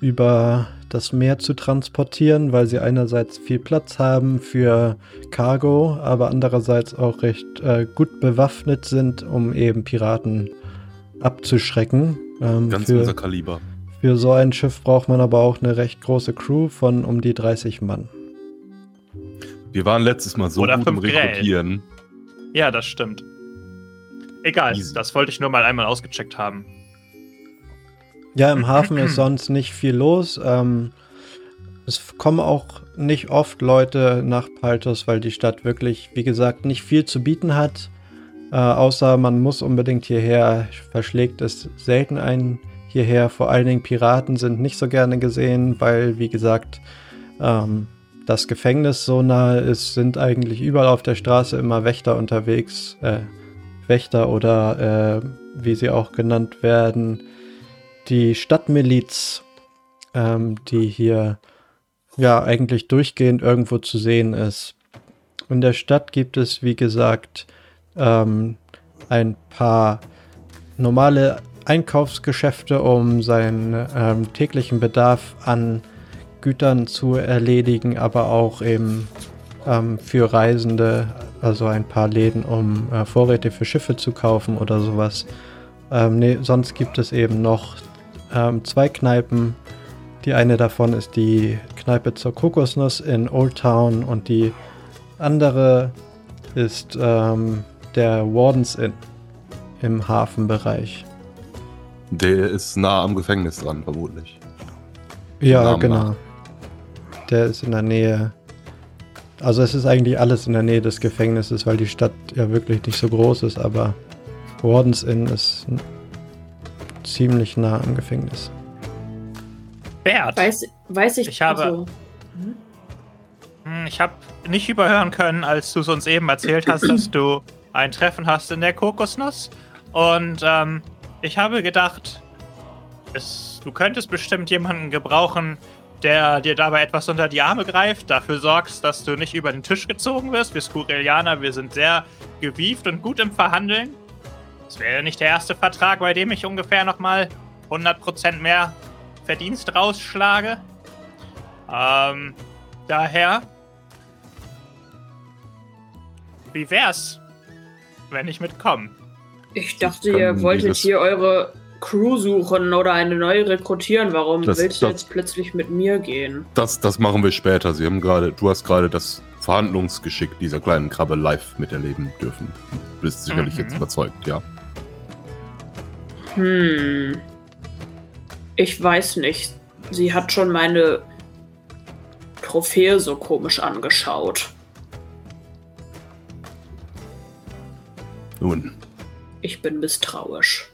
über das Meer zu transportieren, weil sie einerseits viel Platz haben für Cargo, aber andererseits auch recht äh, gut bewaffnet sind, um eben Piraten abzuschrecken. Ähm, Ganz für, unser Kaliber. Für so ein Schiff braucht man aber auch eine recht große Crew von um die 30 Mann. Wir waren letztes Mal so Oder gut im Rekrutieren. Ja, das stimmt. Egal, Easy. das wollte ich nur mal einmal ausgecheckt haben. Ja, im Hafen ist sonst nicht viel los. Ähm, es kommen auch nicht oft Leute nach Paltos, weil die Stadt wirklich, wie gesagt, nicht viel zu bieten hat. Äh, außer man muss unbedingt hierher. Verschlägt es selten einen hierher. Vor allen Dingen Piraten sind nicht so gerne gesehen, weil, wie gesagt, ähm, das Gefängnis so nahe ist, sind eigentlich überall auf der Straße immer Wächter unterwegs. Äh, Wächter oder äh, wie sie auch genannt werden, die Stadtmiliz, ähm, die hier ja eigentlich durchgehend irgendwo zu sehen ist. In der Stadt gibt es, wie gesagt, ähm, ein paar normale Einkaufsgeschäfte, um seinen ähm, täglichen Bedarf an Gütern zu erledigen, aber auch eben ähm, für Reisende, also ein paar Läden, um äh, Vorräte für Schiffe zu kaufen oder sowas. Ähm, nee, sonst gibt es eben noch ähm, zwei Kneipen. Die eine davon ist die Kneipe zur Kokosnuss in Old Town und die andere ist ähm, der Wardens Inn im Hafenbereich. Der ist nah am Gefängnis dran, vermutlich. Ja, genau. Nach. Der ist in der Nähe. Also es ist eigentlich alles in der Nähe des Gefängnisses, weil die Stadt ja wirklich nicht so groß ist, aber Wardens Inn ist ziemlich nah am Gefängnis. Bert. Weiß, weiß ich. Ich habe. Also. Ich habe nicht überhören können, als du es uns eben erzählt hast, dass du ein Treffen hast in der Kokosnuss. Und ähm, ich habe gedacht, es, du könntest bestimmt jemanden gebrauchen, der dir dabei etwas unter die Arme greift, dafür sorgst, dass du nicht über den Tisch gezogen wirst. Wir Skurelianer, wir sind sehr gewieft und gut im Verhandeln. Es wäre nicht der erste Vertrag, bei dem ich ungefähr nochmal 100% mehr Verdienst rausschlage. Ähm, daher. Wie wär's, wenn ich mitkomme? Ich dachte, ihr wolltet hier eure Crew suchen oder eine neue rekrutieren. Warum das, willst du das, jetzt plötzlich mit mir gehen? Das, das machen wir später. Sie haben gerade, du hast gerade das Verhandlungsgeschick dieser kleinen Krabbe live miterleben dürfen. Du bist sicherlich mhm. jetzt überzeugt, ja. Hm. Ich weiß nicht. Sie hat schon meine Trophäe so komisch angeschaut. Nun. Ich bin misstrauisch.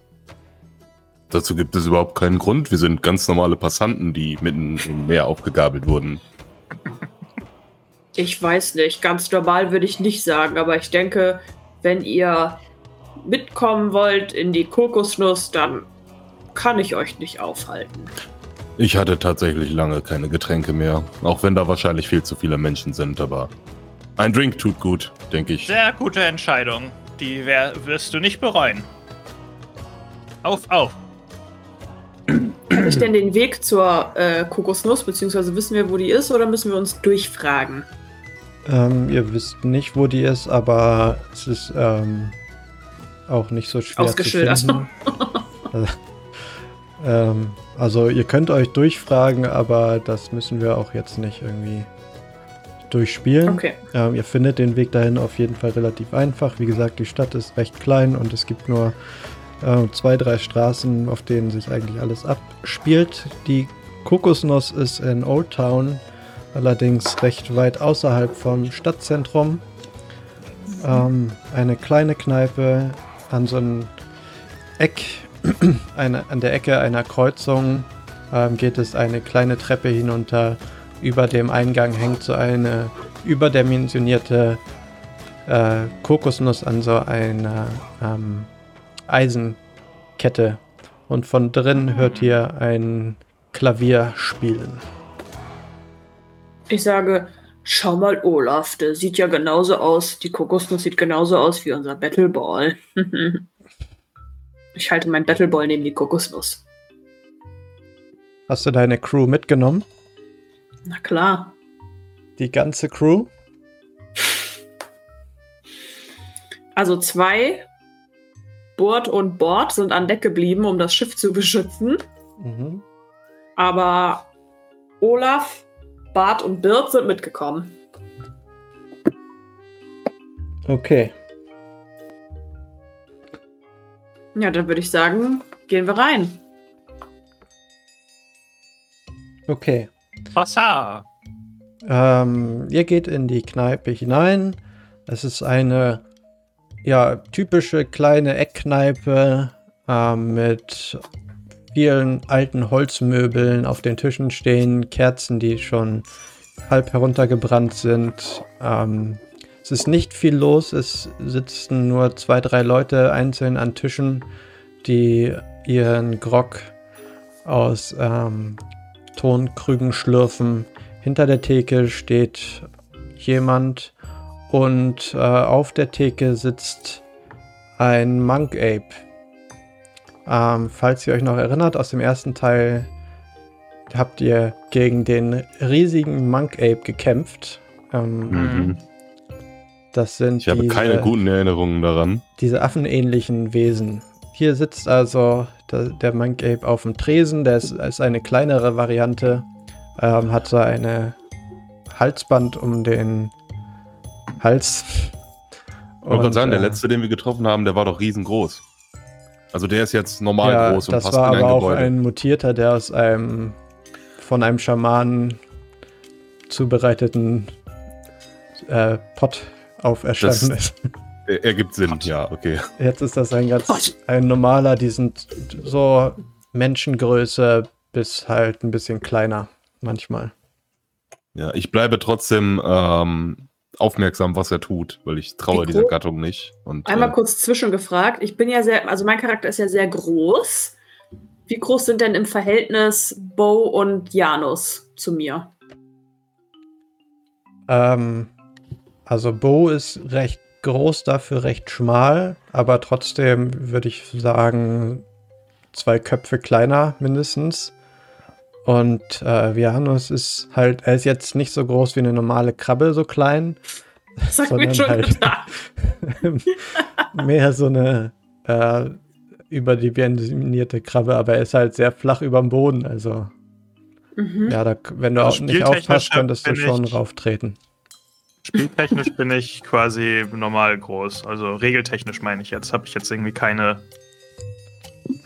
Dazu gibt es überhaupt keinen Grund. Wir sind ganz normale Passanten, die mitten im Meer aufgegabelt wurden. Ich weiß nicht. Ganz normal würde ich nicht sagen, aber ich denke, wenn ihr mitkommen wollt in die Kokosnuss, dann kann ich euch nicht aufhalten. Ich hatte tatsächlich lange keine Getränke mehr, auch wenn da wahrscheinlich viel zu viele Menschen sind, aber ein Drink tut gut, denke ich. Sehr gute Entscheidung. Die wirst du nicht bereuen. Auf, auf. Kann ich denn den Weg zur äh, Kokosnuss, beziehungsweise wissen wir, wo die ist, oder müssen wir uns durchfragen? Ähm, ihr wisst nicht, wo die ist, aber es ist ähm, auch nicht so schwer zu finden. also, ähm, also ihr könnt euch durchfragen, aber das müssen wir auch jetzt nicht irgendwie durchspielen. Okay. Ähm, ihr findet den Weg dahin auf jeden Fall relativ einfach. Wie gesagt, die Stadt ist recht klein und es gibt nur äh, zwei, drei Straßen, auf denen sich eigentlich alles abspielt. Die Kokosnuss ist in Old Town, allerdings recht weit außerhalb vom Stadtzentrum. Ähm, eine kleine Kneipe an so einem Eck, eine, an der Ecke einer Kreuzung ähm, geht es eine kleine Treppe hinunter. Über dem Eingang hängt so eine überdimensionierte äh, Kokosnuss an so einer ähm, Eisenkette. Und von drin hört ihr ein Klavier spielen. Ich sage, schau mal, Olaf, der sieht ja genauso aus. Die Kokosnuss sieht genauso aus wie unser Battleball. ich halte meinen Battleball neben die Kokosnuss. Hast du deine Crew mitgenommen? Na klar. Die ganze Crew? Also zwei Bord und Bord sind an Deck geblieben, um das Schiff zu beschützen. Mhm. Aber Olaf, Bart und Birt sind mitgekommen. Okay. Ja, dann würde ich sagen, gehen wir rein. Okay. Passa. Ähm, ihr geht in die Kneipe hinein. Es ist eine ja, typische kleine Eckkneipe äh, mit vielen alten Holzmöbeln auf den Tischen stehen, Kerzen, die schon halb heruntergebrannt sind. Ähm, es ist nicht viel los, es sitzen nur zwei, drei Leute einzeln an Tischen, die ihren Grog aus ähm, Tonkrügen schlürfen. Hinter der Theke steht jemand und äh, auf der Theke sitzt ein Monk Ape. Ähm, falls ihr euch noch erinnert, aus dem ersten Teil habt ihr gegen den riesigen Monk Ape gekämpft. Ähm, mhm. Das sind ich habe diese, keine guten Erinnerungen daran. Diese affenähnlichen Wesen. Hier sitzt also der, der Monk Ape auf dem Tresen. Der ist, ist eine kleinere Variante. Ähm, hat so eine Halsband um den Hals. Ich wollte gerade sagen, der äh, letzte, den wir getroffen haben, der war doch riesengroß. Also der ist jetzt normal ja, groß und passt in ein Gebäude. Das war aber auch ein Mutierter, der aus einem von einem Schamanen zubereiteten äh, Pott auferstanden das ist. Ergibt Sinn, Pott. ja, okay. Jetzt ist das ein ganz ein normaler, die sind so Menschengröße bis halt ein bisschen kleiner manchmal. Ja, ich bleibe trotzdem ähm, aufmerksam, was er tut, weil ich traue dieser Gattung nicht. Und, Einmal äh, kurz zwischengefragt. Ich bin ja sehr, also mein Charakter ist ja sehr groß. Wie groß sind denn im Verhältnis Bo und Janus zu mir? Ähm, also Bo ist recht groß, dafür recht schmal, aber trotzdem würde ich sagen, zwei Köpfe kleiner mindestens. Und äh, Vianus ist halt, er ist jetzt nicht so groß wie eine normale Krabbe, so klein. Hat mir schon halt mehr so eine äh, überdimensionierte Krabbe, aber er ist halt sehr flach über dem Boden. Also, mhm. ja, da, wenn du also auch nicht aufpasst, könntest du schon rauftreten. Spieltechnisch bin ich quasi normal groß. Also regeltechnisch meine ich jetzt. Habe ich jetzt irgendwie keine.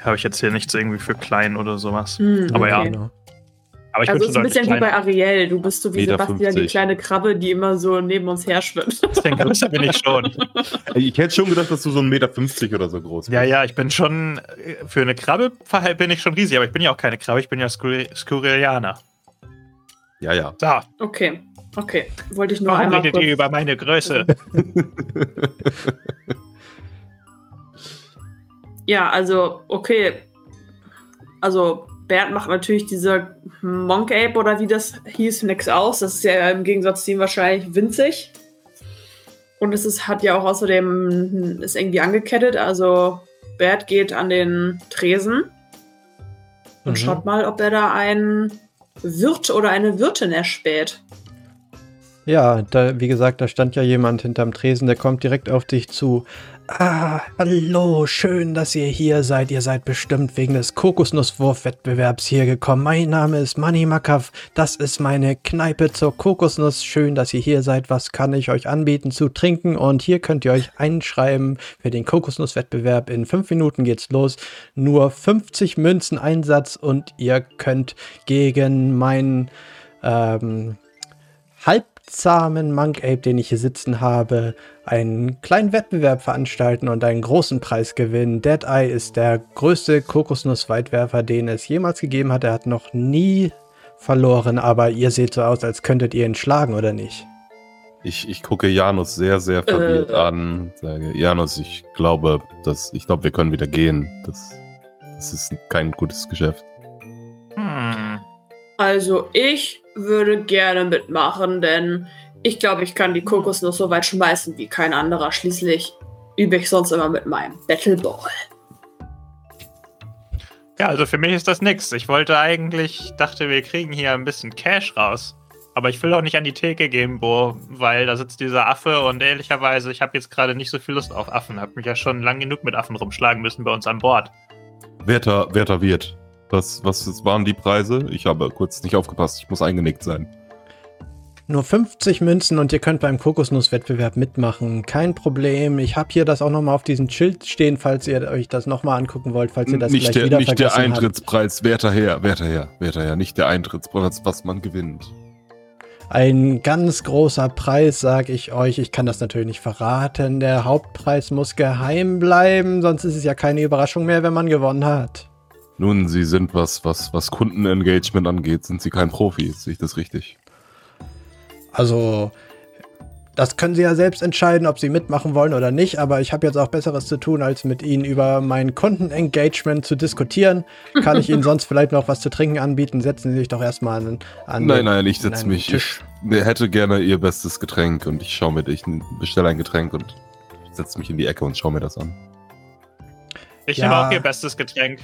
Habe ich jetzt hier nichts irgendwie für klein oder sowas. Mhm, Aber okay. ja. Aber ich also bin schon ist ein bisschen wie bei Ariel. Du bist so wie Meter Sebastian, 50. die kleine Krabbe, die immer so neben uns her schwimmt. Den größer bin ich schon. Ich hätte schon gedacht, dass du so 1,50 Meter oder so groß bist. Ja, ja, ich bin schon, für eine Krabbe bin ich schon riesig, aber ich bin ja auch keine Krabbe, ich bin ja Skurrilianer. Ja, ja. So. Okay, okay. Wollte ich nur Warum einmal redet ihr über meine Größe? ja, also, okay. Also, Bert macht natürlich diese Monk Ape oder wie das hieß, nichts aus. Das ist ja im Gegensatz zu ihm wahrscheinlich winzig. Und es ist, hat ja auch außerdem, ist irgendwie angekettet. Also Bert geht an den Tresen und mhm. schaut mal, ob er da einen Wirt oder eine Wirtin erspäht. Ja, da, wie gesagt, da stand ja jemand hinterm Tresen, der kommt direkt auf dich zu. Ah, hallo, schön, dass ihr hier seid. Ihr seid bestimmt wegen des Kokosnusswurfwettbewerbs hier gekommen. Mein Name ist Manny Makav. Das ist meine Kneipe zur Kokosnuss. Schön, dass ihr hier seid. Was kann ich euch anbieten zu trinken? Und hier könnt ihr euch einschreiben für den Kokosnusswettbewerb. In fünf Minuten geht's los. Nur 50 Münzen Einsatz und ihr könnt gegen meinen ähm, halb zahmen Monk Ape, den ich hier sitzen habe, einen kleinen Wettbewerb veranstalten und einen großen Preis gewinnen. Dead Eye ist der größte Kokosnuss-Weitwerfer, den es jemals gegeben hat. Er hat noch nie verloren, aber ihr seht so aus, als könntet ihr ihn schlagen, oder nicht? Ich, ich gucke Janus sehr, sehr verwirrt äh. an. Sage, Janus, ich glaube, dass, ich glaube, wir können wieder gehen. Das, das ist kein gutes Geschäft. Hm. Also ich würde gerne mitmachen, denn ich glaube, ich kann die Kokosnuss so weit schmeißen wie kein anderer. Schließlich übe ich sonst immer mit meinem Battleball. Ja, also für mich ist das nichts. Ich wollte eigentlich, dachte, wir kriegen hier ein bisschen Cash raus. Aber ich will auch nicht an die Theke gehen, Bo, weil da sitzt dieser Affe und ehrlicherweise, ich habe jetzt gerade nicht so viel Lust auf Affen. Hab mich ja schon lang genug mit Affen rumschlagen müssen bei uns an Bord. Werter, werter Wirt, was, was waren die Preise? Ich habe kurz nicht aufgepasst. Ich muss eingenickt sein. Nur 50 Münzen und ihr könnt beim Kokosnusswettbewerb mitmachen. Kein Problem. Ich habe hier das auch nochmal auf diesem Schild stehen, falls ihr euch das nochmal angucken wollt, falls ihr das nicht gleich der, wieder Nicht der vergessen Eintrittspreis, werter Herr, werter Herr, werter Herr, nicht der Eintrittspreis, was man gewinnt. Ein ganz großer Preis, sage ich euch. Ich kann das natürlich nicht verraten. Der Hauptpreis muss geheim bleiben, sonst ist es ja keine Überraschung mehr, wenn man gewonnen hat. Nun, Sie sind was, was, was Kundenengagement angeht, sind Sie kein Profi, sehe ich das richtig? Also, das können Sie ja selbst entscheiden, ob Sie mitmachen wollen oder nicht, aber ich habe jetzt auch Besseres zu tun, als mit Ihnen über mein Kundenengagement zu diskutieren. Kann ich Ihnen sonst vielleicht noch was zu trinken anbieten? Setzen Sie sich doch erstmal an, an Nein, nein, ich setze mich. Tisch. Ich hätte gerne Ihr bestes Getränk und ich schaue mir, ich bestelle ein Getränk und setze mich in die Ecke und schaue mir das an. Ich ja. nehme auch Ihr bestes Getränk.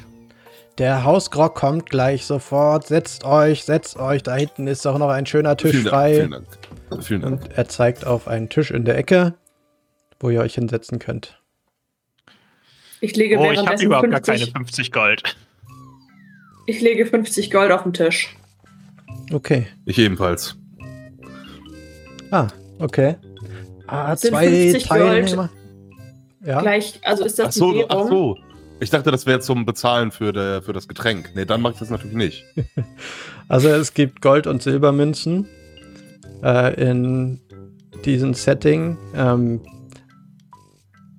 Der Hausgrog kommt gleich sofort. Setzt euch, setzt euch. Da hinten ist doch noch ein schöner Tisch vielen frei. Dank, vielen Dank. Vielen Dank. Und er zeigt auf einen Tisch in der Ecke, wo ihr euch hinsetzen könnt. Ich lege oh, ich habe überhaupt 50, gar keine 50 Gold. Ich lege 50 Gold auf den Tisch. Okay. Ich ebenfalls. Ah, okay. Ah, zwei Teilnehmer. Gold ja. Gleich, also ist das ach so? Ach so. Ich dachte, das wäre zum Bezahlen für, der, für das Getränk. Nee, dann mache ich das natürlich nicht. also es gibt Gold- und Silbermünzen äh, in diesem Setting. Ähm,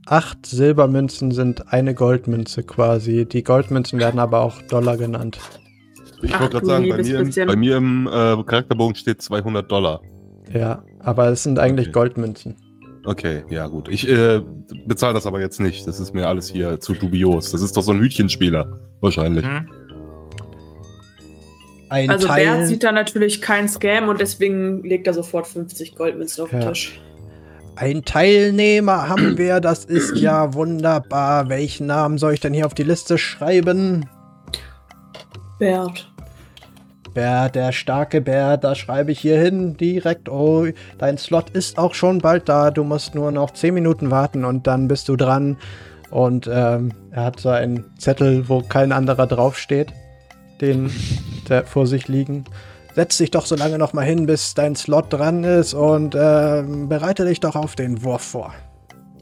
acht Silbermünzen sind eine Goldmünze quasi. Die Goldmünzen werden aber auch Dollar genannt. Ich wollte gerade sagen, bei mir, im, bei mir im äh, Charakterbogen steht 200 Dollar. Ja, aber es sind eigentlich okay. Goldmünzen. Okay, ja gut. Ich äh, bezahle das aber jetzt nicht. Das ist mir alles hier zu dubios. Das ist doch so ein Hütchenspieler, wahrscheinlich. Mhm. Ein also Teil... Bert sieht da natürlich keinen Scam und deswegen legt er sofort 50 Goldmünzen auf den ja. Tisch. Ein Teilnehmer haben wir, das ist ja wunderbar. Welchen Namen soll ich denn hier auf die Liste schreiben? Bert. Bär, der starke Bär, da schreibe ich hier hin direkt. Oh, dein Slot ist auch schon bald da. Du musst nur noch 10 Minuten warten und dann bist du dran. Und ähm, er hat so einen Zettel, wo kein anderer draufsteht, den der vor sich liegen. Setz dich doch so lange noch mal hin, bis dein Slot dran ist und äh, bereite dich doch auf den Wurf vor.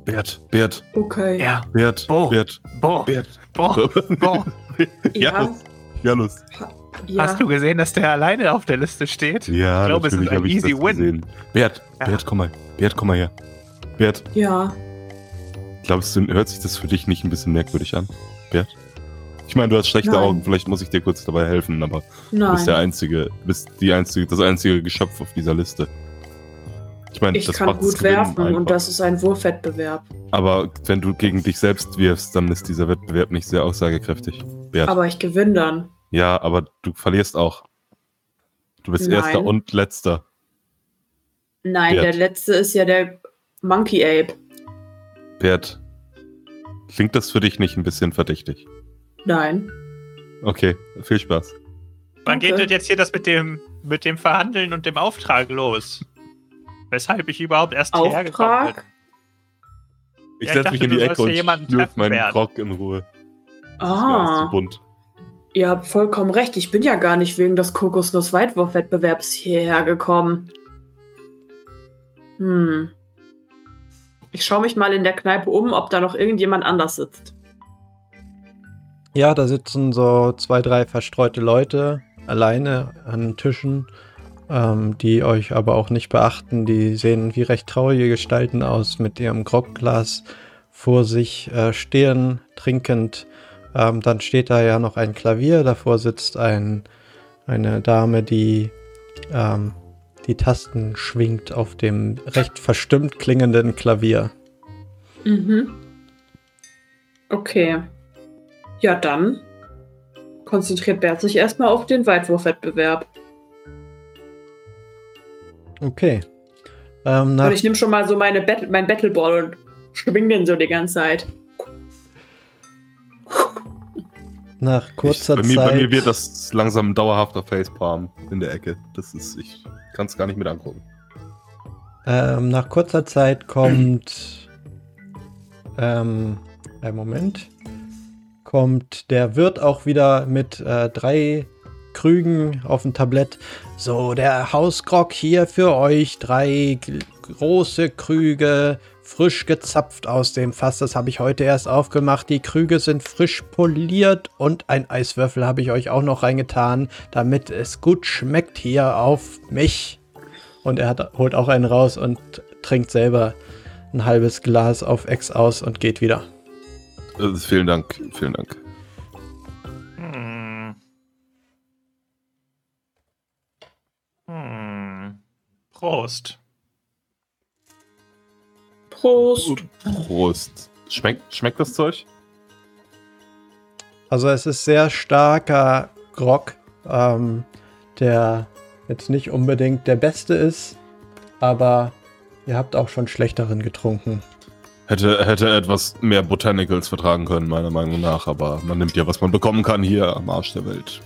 Bert, Bert. Okay. Ja. Bert, Bo. Bert. Bo. Bert. Bo. Bo. ja. Janus. Ja. Hast du gesehen, dass der alleine auf der Liste steht? Ja, ich glaube, es ist ein easy win. Gesehen. Bert, ja. Bert, komm mal. Bert, komm mal her. Bert. Ja. Glaubst du, hört sich das für dich nicht ein bisschen merkwürdig an, Bert? Ich meine, du hast schlechte Nein. Augen, vielleicht muss ich dir kurz dabei helfen, aber Nein. du bist der einzige, bist die einzige, das einzige Geschöpf auf dieser Liste. Ich meine, ich das kann gut werfen einfach. und das ist ein Wurfwettbewerb. Aber wenn du gegen dich selbst wirfst, dann ist dieser Wettbewerb nicht sehr aussagekräftig. Bert. Aber ich gewinne dann. Ja, aber du verlierst auch. Du bist Nein. Erster und Letzter. Nein, Bert. der Letzte ist ja der Monkey Ape. Bert, klingt das für dich nicht ein bisschen verdächtig? Nein. Okay, viel Spaß. Wann okay. geht denn jetzt hier das mit dem, mit dem Verhandeln und dem Auftrag los? Weshalb ich überhaupt erst Auftrag? hergekommen bin. Ich ja, setze mich in die Ecke und schlürfe meinen Krog in Ruhe. Ah. Ist zu bunt. Ihr habt vollkommen recht. Ich bin ja gar nicht wegen des Kokosnuss-Weitwurf-Wettbewerbs hierher gekommen. Hm. Ich schaue mich mal in der Kneipe um, ob da noch irgendjemand anders sitzt. Ja, da sitzen so zwei, drei verstreute Leute alleine an Tischen, ähm, die euch aber auch nicht beachten. Die sehen wie recht traurige Gestalten aus mit ihrem Grogglas vor sich äh, stehen, trinkend ähm, dann steht da ja noch ein Klavier, davor sitzt ein, eine Dame, die ähm, die Tasten schwingt auf dem recht verstimmt klingenden Klavier. Mhm. Okay. Ja, dann konzentriert Bert sich erstmal auf den Weitwurfwettbewerb. Okay. Ähm, und ich nehme schon mal so meine Bat mein Battleball und schwing den so die ganze Zeit. Nach kurzer ich, bei Zeit. Mir, bei mir wird das langsam ein dauerhafter Facepalm in der Ecke. Das ist, ich kann es gar nicht mit angucken. Ähm, nach kurzer Zeit kommt. Ähm, einen Moment. Kommt der Wirt auch wieder mit äh, drei Krügen auf dem Tablett. So, der Hausgrog hier für euch. Drei große Krüge, frisch gezapft aus dem Fass. Das habe ich heute erst aufgemacht. Die Krüge sind frisch poliert und ein Eiswürfel habe ich euch auch noch reingetan, damit es gut schmeckt hier auf mich. Und er hat, holt auch einen raus und trinkt selber ein halbes Glas auf Ex aus und geht wieder. Also vielen Dank, vielen Dank. Hm. Hm. Prost. Prost. Prost. Schmeckt, schmeckt das Zeug? Also es ist sehr starker Grog, ähm, der jetzt nicht unbedingt der beste ist, aber ihr habt auch schon schlechteren getrunken. Hätte, hätte etwas mehr Botanicals vertragen können, meiner Meinung nach, aber man nimmt ja, was man bekommen kann hier am Arsch der Welt.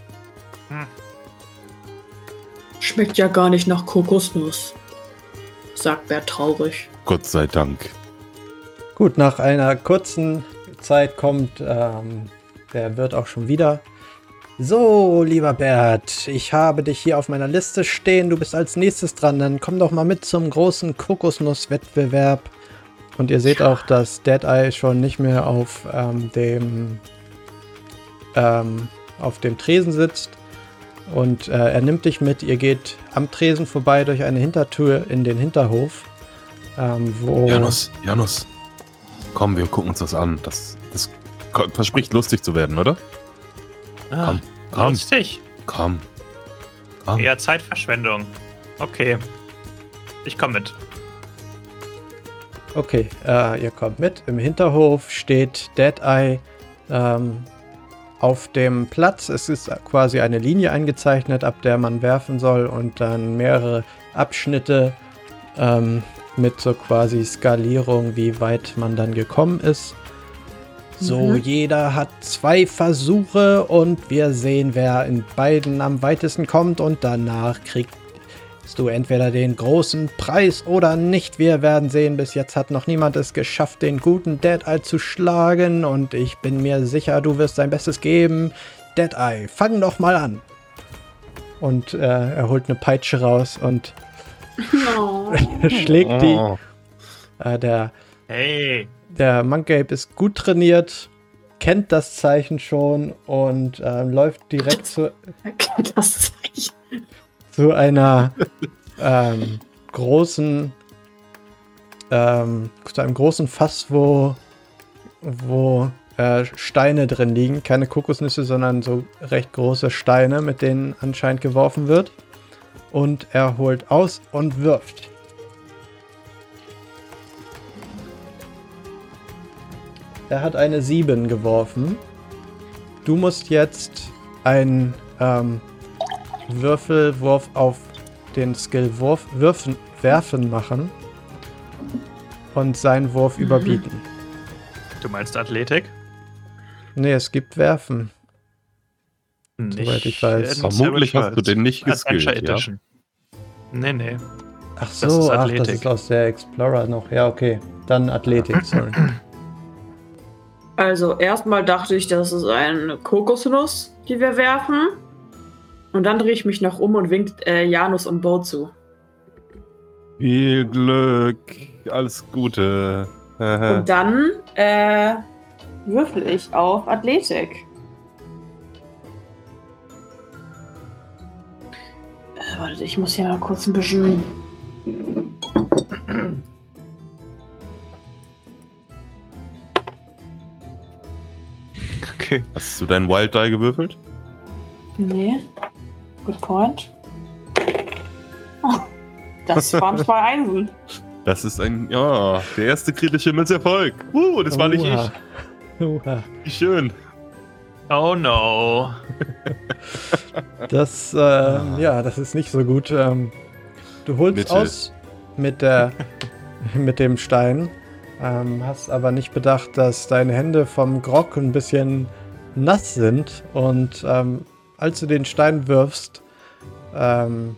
Schmeckt ja gar nicht nach Kokosnuss, sagt Bert traurig. Gott sei Dank. Gut, nach einer kurzen Zeit kommt ähm, der Wirt auch schon wieder. So, lieber Bert, ich habe dich hier auf meiner Liste stehen. Du bist als nächstes dran. Dann komm doch mal mit zum großen Kokosnusswettbewerb. Und ihr seht auch, dass Deadeye schon nicht mehr auf ähm, dem ähm, auf dem Tresen sitzt. Und äh, er nimmt dich mit. Ihr geht am Tresen vorbei durch eine Hintertür in den Hinterhof. Ähm, wo Janus, Janus, komm, wir gucken uns das an. Das, das verspricht lustig zu werden, oder? Ah, komm, komm. Lustig. Komm. komm. Eher Zeitverschwendung. Okay. Ich komme mit. Okay, äh, ihr kommt mit. Im Hinterhof steht Deadeye ähm, auf dem Platz. Es ist quasi eine Linie eingezeichnet, ab der man werfen soll und dann mehrere Abschnitte ähm, mit so quasi Skalierung, wie weit man dann gekommen ist. So, mhm. jeder hat zwei Versuche und wir sehen, wer in beiden am weitesten kommt und danach kriegst du entweder den großen Preis oder nicht. Wir werden sehen. Bis jetzt hat noch niemand es geschafft, den guten Deadeye zu schlagen und ich bin mir sicher, du wirst dein Bestes geben. Deadeye, fang doch mal an. Und äh, er holt eine Peitsche raus und oh. schlägt die. Äh, der hey. Der Monkape ist gut trainiert, kennt das Zeichen schon und äh, läuft direkt zu, das Zeichen. zu einer ähm, großen, ähm, zu einem großen Fass, wo, wo äh, Steine drin liegen. Keine Kokosnüsse, sondern so recht große Steine, mit denen anscheinend geworfen wird. Und er holt aus und wirft. Er hat eine 7 geworfen. Du musst jetzt einen ähm, Würfelwurf auf den Skill Wurf, Würfen, Werfen machen und seinen Wurf mhm. überbieten. Du meinst Athletik? Nee, es gibt Werfen. Nicht Soweit ich weiß. Vermutlich hast du den nicht geskillt, ja? Nee, nee. Ach so, das ach, das ist aus der Explorer noch. Ja, okay. Dann Athletik, sorry. Also erstmal dachte ich, das ist eine Kokosnuss, die wir werfen. Und dann drehe ich mich noch um und winkt äh, Janus und Bo zu. Viel Glück, alles Gute. und dann äh, würfel ich auf Athletik. Warte, ich muss hier mal kurz ein bisschen Okay. Hast du deinen Wild Die gewürfelt? Nee. Good point. Oh, das waren zwei Einsen. Das ist ein, ja, der erste kritische Misserfolg. Uh, das war nicht ich. Wie schön. Oh no. das, äh, ja, das ist nicht so gut. Ähm, du holst Mitte. aus mit der, mit dem Stein ähm, hast aber nicht bedacht, dass deine Hände vom Grog ein bisschen nass sind. Und ähm, als du den Stein wirfst, ähm,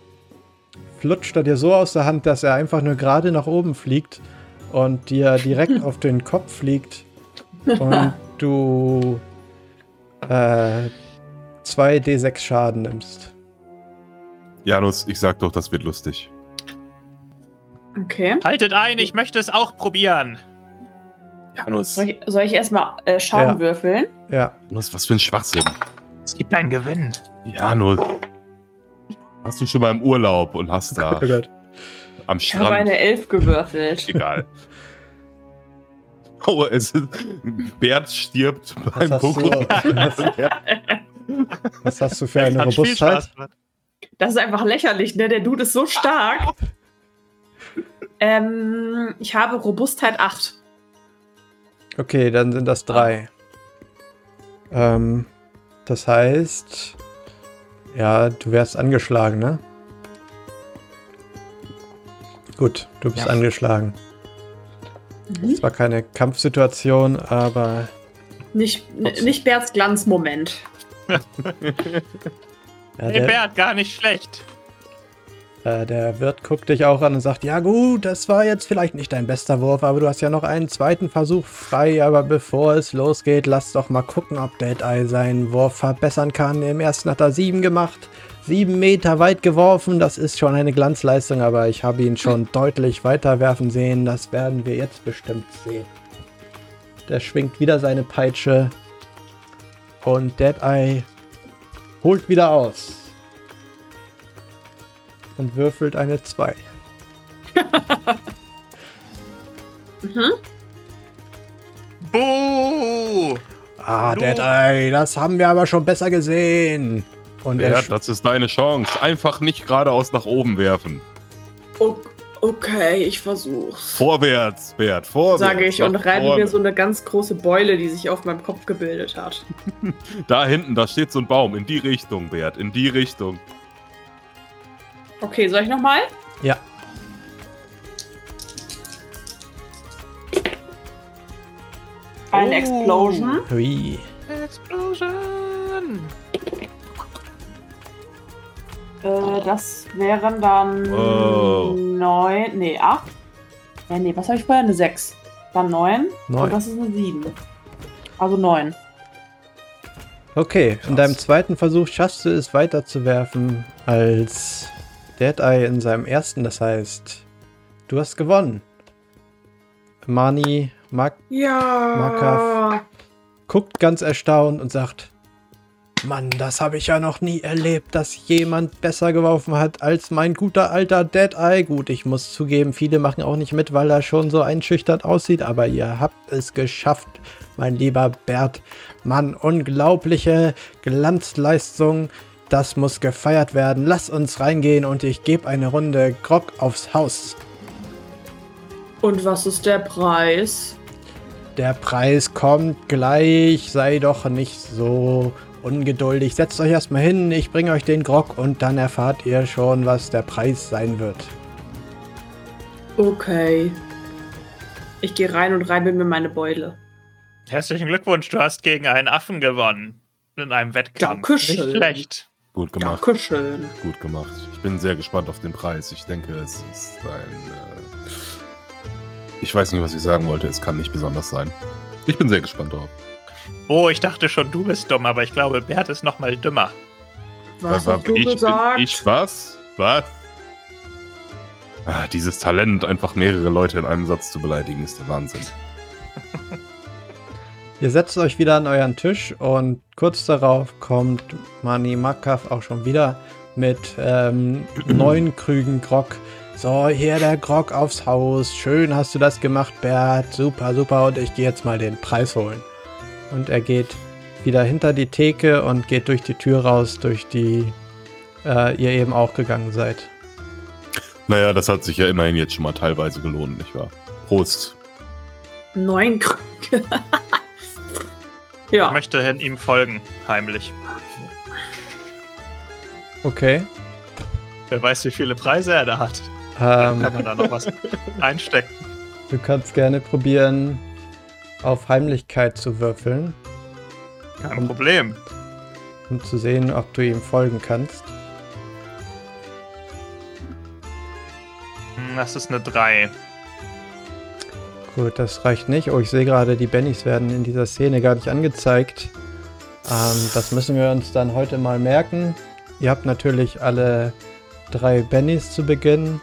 flutscht er dir so aus der Hand, dass er einfach nur gerade nach oben fliegt und dir direkt auf den Kopf fliegt. Und du äh, zwei D6 Schaden nimmst. Janus, ich sag doch, das wird lustig. Okay. Haltet ein, ich möchte es auch probieren. Janus. Soll ich, soll ich erstmal äh, Schaden ja. würfeln? Ja. Janus, was für ein Schwachsinn. Es gibt einen Gewinn. Janus. Hast du schon mal im Urlaub und hast da oh am Strand. Ich habe eine Elf gewürfelt. Egal. Oh, es ist, Bert stirbt beim Pokémon. Was hast du für eine Robustheit? Das ist einfach lächerlich, ne? Der Dude ist so stark. ähm, ich habe Robustheit 8. Okay, dann sind das drei. Ähm, das heißt, ja, du wärst angeschlagen, ne? Gut, du bist ja. angeschlagen. Mhm. Das war keine Kampfsituation, aber. Nicht, nicht Berts Glanzmoment. ja, hey Bert, gar nicht schlecht. Äh, der Wirt guckt dich auch an und sagt, ja gut, das war jetzt vielleicht nicht dein bester Wurf, aber du hast ja noch einen zweiten Versuch frei, aber bevor es losgeht, lass doch mal gucken, ob Deadeye seinen Wurf verbessern kann. Im ersten hat er sieben gemacht, sieben Meter weit geworfen, das ist schon eine Glanzleistung, aber ich habe ihn schon deutlich weiter werfen sehen, das werden wir jetzt bestimmt sehen. Der schwingt wieder seine Peitsche und Deadeye holt wieder aus und würfelt eine 2. mhm. Buh! Ah, Deadeye, das haben wir aber schon besser gesehen. Und ja, das ist deine Chance. Einfach nicht geradeaus nach oben werfen. Okay, ich versuch's. Vorwärts, Bert, vorwärts. Sage ich und reibe mir so eine ganz große Beule, die sich auf meinem Kopf gebildet hat. da hinten, da steht so ein Baum. In die Richtung, Bert, in die Richtung. Okay, soll ich nochmal? Ja. Eine oh. Explosion. Hui. Explosion. Äh, das wären dann oh. neun, nee, acht. Ja, nee, was habe ich vorher? Eine sechs. Dann neun. neun. Und das ist eine sieben. Also neun. Okay, Krass. in deinem zweiten Versuch schaffst du es weiterzuwerfen als Deadeye in seinem ersten. Das heißt, du hast gewonnen. Mani Mak ja. Makav guckt ganz erstaunt und sagt, Mann, das habe ich ja noch nie erlebt, dass jemand besser geworfen hat als mein guter alter Deadeye. Gut, ich muss zugeben, viele machen auch nicht mit, weil er schon so einschüchtert aussieht, aber ihr habt es geschafft, mein lieber Bert. Mann, unglaubliche Glanzleistung. Das muss gefeiert werden. Lass uns reingehen und ich gebe eine Runde Grog aufs Haus. Und was ist der Preis? Der Preis kommt gleich. Sei doch nicht so ungeduldig. Setzt euch erstmal hin, ich bringe euch den Grog und dann erfahrt ihr schon, was der Preis sein wird. Okay. Ich gehe rein und reibe mir meine Beule. Herzlichen Glückwunsch, du hast gegen einen Affen gewonnen. In einem Wettkampf. Dankeschön. Nicht schlecht. Gut gemacht. Dankeschön. Gut gemacht. Ich bin sehr gespannt auf den Preis. Ich denke, es ist ein. Äh ich weiß nicht, was ich sagen wollte. Es kann nicht besonders sein. Ich bin sehr gespannt darauf. Oh, ich dachte schon, du bist dumm, aber ich glaube, Bert ist noch mal dümmer. Was hast du ich, gesagt? ich was? Was? Ah, dieses Talent, einfach mehrere Leute in einem Satz zu beleidigen, ist der Wahnsinn. Ihr setzt euch wieder an euren Tisch und kurz darauf kommt Mani Makav auch schon wieder mit ähm, neun Krügen Grog. So, hier der Grog aufs Haus. Schön hast du das gemacht, Bert. Super, super. Und ich gehe jetzt mal den Preis holen. Und er geht wieder hinter die Theke und geht durch die Tür raus, durch die äh, ihr eben auch gegangen seid. Naja, das hat sich ja immerhin jetzt schon mal teilweise gelohnt, nicht wahr? Prost. Neun Krüge. ja. Ich möchte ihm folgen, heimlich. Okay. Wer weiß, wie viele Preise er da hat. Ähm, kann man da noch was einstecken. Du kannst gerne probieren, auf Heimlichkeit zu würfeln. Kein um, Problem. Um zu sehen, ob du ihm folgen kannst. Hm, das ist eine 3. Gut, das reicht nicht. Oh, ich sehe gerade, die Bennys werden in dieser Szene gar nicht angezeigt. Ähm, das müssen wir uns dann heute mal merken. Ihr habt natürlich alle drei Bennys zu Beginn.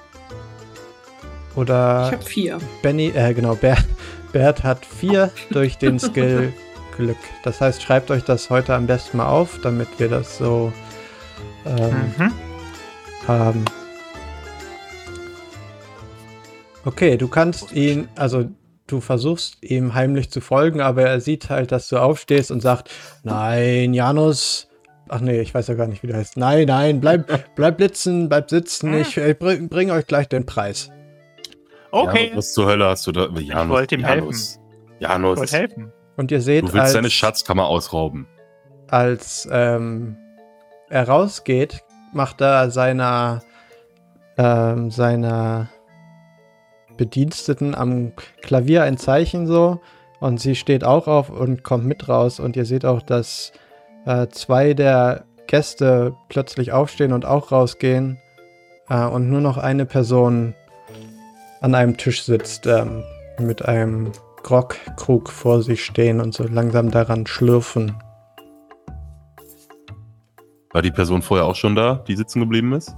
Oder. Ich habe vier. Benny, äh, genau, Bert, Bert hat vier durch den Skill Glück. Das heißt, schreibt euch das heute am besten mal auf, damit wir das so ähm, mhm. haben. Okay, du kannst ihn, also du versuchst ihm heimlich zu folgen, aber er sieht halt, dass du aufstehst und sagt, nein, Janus, ach nee, ich weiß ja gar nicht, wie der heißt. Nein, nein, bleib, bleib blitzen, bleib sitzen, ich, ich bring, bring, euch gleich den Preis. Okay. Ja, was zur Hölle hast du da? Janus, ich wollte ihm Janus. helfen. Janus. Ich wollte helfen. Und ihr seht, du willst als, deine Schatzkammer ausrauben. Als ähm, er rausgeht, macht er seiner, ähm, seiner Bediensteten am Klavier ein Zeichen so und sie steht auch auf und kommt mit raus und ihr seht auch, dass äh, zwei der Gäste plötzlich aufstehen und auch rausgehen äh, und nur noch eine Person an einem Tisch sitzt ähm, mit einem Grogkrug vor sich stehen und so langsam daran schlürfen. War die Person vorher auch schon da, die sitzen geblieben ist?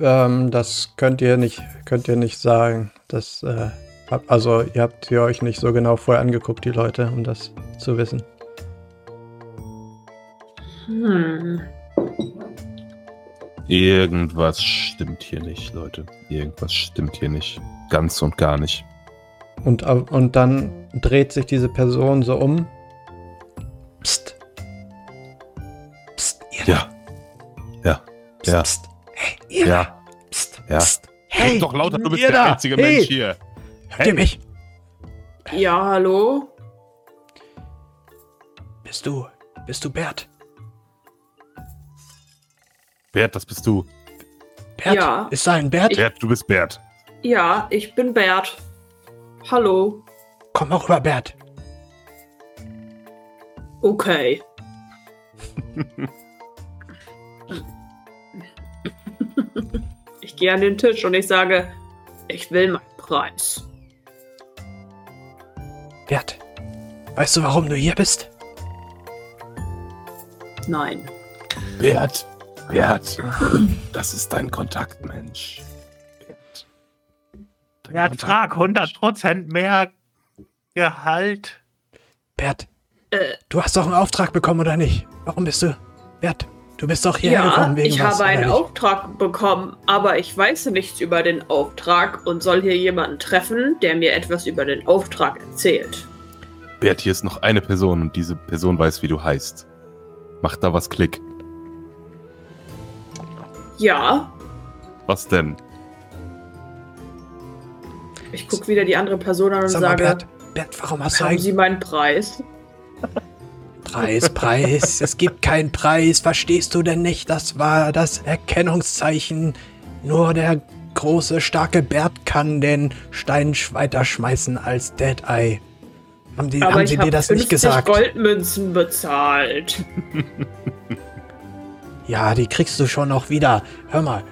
Ähm, das könnt ihr nicht, könnt ihr nicht sagen. Das, äh, hab, also ihr habt ihr euch nicht so genau vorher angeguckt, die Leute, um das zu wissen. Hm. Irgendwas stimmt hier nicht, Leute. Irgendwas stimmt hier nicht. Ganz und gar nicht. Und, und dann dreht sich diese Person so um. Psst. Psst, ihr. Ja. Ja. Psst, ja. Psst. Hey, ihr. Ja. Psst, ja. Psst. Hey, doch lauter, du bist der da. einzige hey. Mensch hier. Hört hey. ihr mich? Ja, hallo? Bist du, bist du Bert? Bert, das bist du. Bert? Ja. Ist da ein Bert? Ich, Bert, du bist Bert. Ja, ich bin Bert. Hallo. Komm auch rüber, Bert. Okay. ich gehe an den Tisch und ich sage, ich will meinen Preis. Bert, weißt du, warum du hier bist? Nein. Bert, Bert, das ist dein Kontaktmensch. Bert. Ja, frag 100% mehr Gehalt. Bert, äh, du hast doch einen Auftrag bekommen, oder nicht? Warum bist du. Bert, du bist doch hierher ja, gekommen wegen ich was, habe einen Auftrag bekommen, aber ich weiß nichts über den Auftrag und soll hier jemanden treffen, der mir etwas über den Auftrag erzählt. Bert, hier ist noch eine Person und diese Person weiß, wie du heißt. Macht da was Klick. Ja. Was denn? Ich gucke wieder die andere Person an und Sag sage: Bert, Bert, warum hast haben Sie meinen Preis? Preis, Preis. es gibt keinen Preis. Verstehst du denn nicht? Das war das Erkennungszeichen. Nur der große, starke Bert kann den Stein weiter schmeißen als Dead Eye. Haben, die, haben sie dir das nicht gesagt? Goldmünzen bezahlt. ja, die kriegst du schon noch wieder. Hör mal,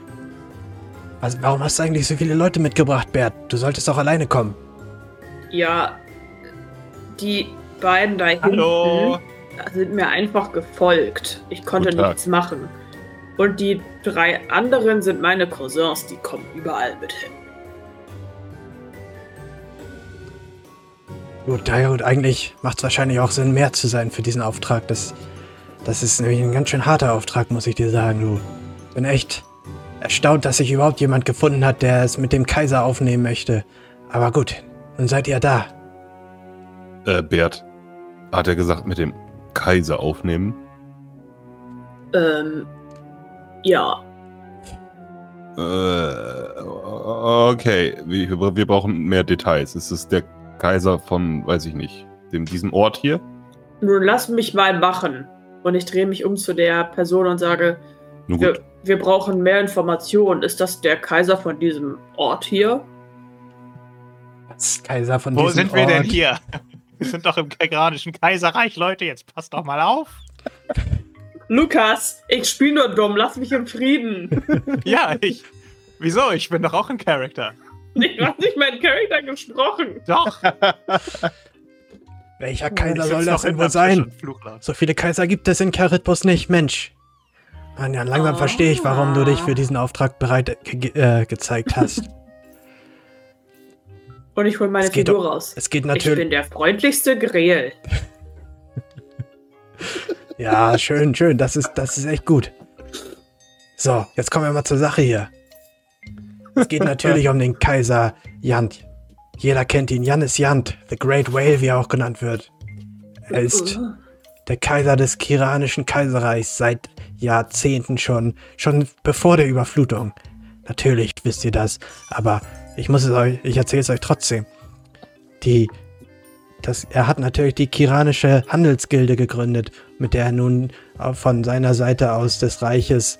also, warum hast du eigentlich so viele Leute mitgebracht, Bert? Du solltest auch alleine kommen. Ja, die beiden da Hallo. hinten sind mir einfach gefolgt. Ich konnte nichts machen. Und die drei anderen sind meine Cousins, die kommen überall mit hin. Gut, ja gut, eigentlich macht es wahrscheinlich auch Sinn, mehr zu sein für diesen Auftrag. Das, das ist nämlich ein ganz schön harter Auftrag, muss ich dir sagen, du. Bin echt erstaunt, dass sich überhaupt jemand gefunden hat, der es mit dem Kaiser aufnehmen möchte. Aber gut, nun seid ihr da. Äh, Bert, hat er gesagt, mit dem Kaiser aufnehmen? Ähm, ja. Äh, okay, wir, wir brauchen mehr Details. Ist es der Kaiser von, weiß ich nicht, dem, diesem Ort hier? Nun lass mich mal machen. Und ich drehe mich um zu der Person und sage, Nun gut. Wir, wir brauchen mehr Informationen. Ist das der Kaiser von diesem Ort hier? Was Kaiser von Wo diesem Ort? Wo sind wir denn hier? Wir sind doch im germanischen Kaiserreich, Leute. Jetzt passt doch mal auf. Lukas, ich spiele nur dumm. Lass mich im Frieden. ja, ich. Wieso? Ich bin doch auch ein Charakter. Ich habe nicht meinen Charakter gesprochen. Doch. Welcher Kaiser soll das denn wohl sein? So viele Kaiser gibt es in Charitbus nicht, Mensch. Mann, ja, langsam oh. verstehe ich, warum du dich für diesen Auftrag bereit ge äh, gezeigt hast. Und ich hole meine Figur raus. Es geht natürlich. Ich bin der freundlichste Greel. ja, schön, schön. Das ist, das ist echt gut. So, jetzt kommen wir mal zur Sache hier. Es geht natürlich um den Kaiser Jant. Jeder kennt ihn. Janis Jant, The Great Whale, wie er auch genannt wird. Er ist der Kaiser des Kiranischen Kaiserreichs seit Jahrzehnten schon, schon bevor der Überflutung. Natürlich wisst ihr das, aber ich muss es euch, ich erzähle es euch trotzdem. Die, das, er hat natürlich die Kiranische Handelsgilde gegründet, mit der er nun von seiner Seite aus des Reiches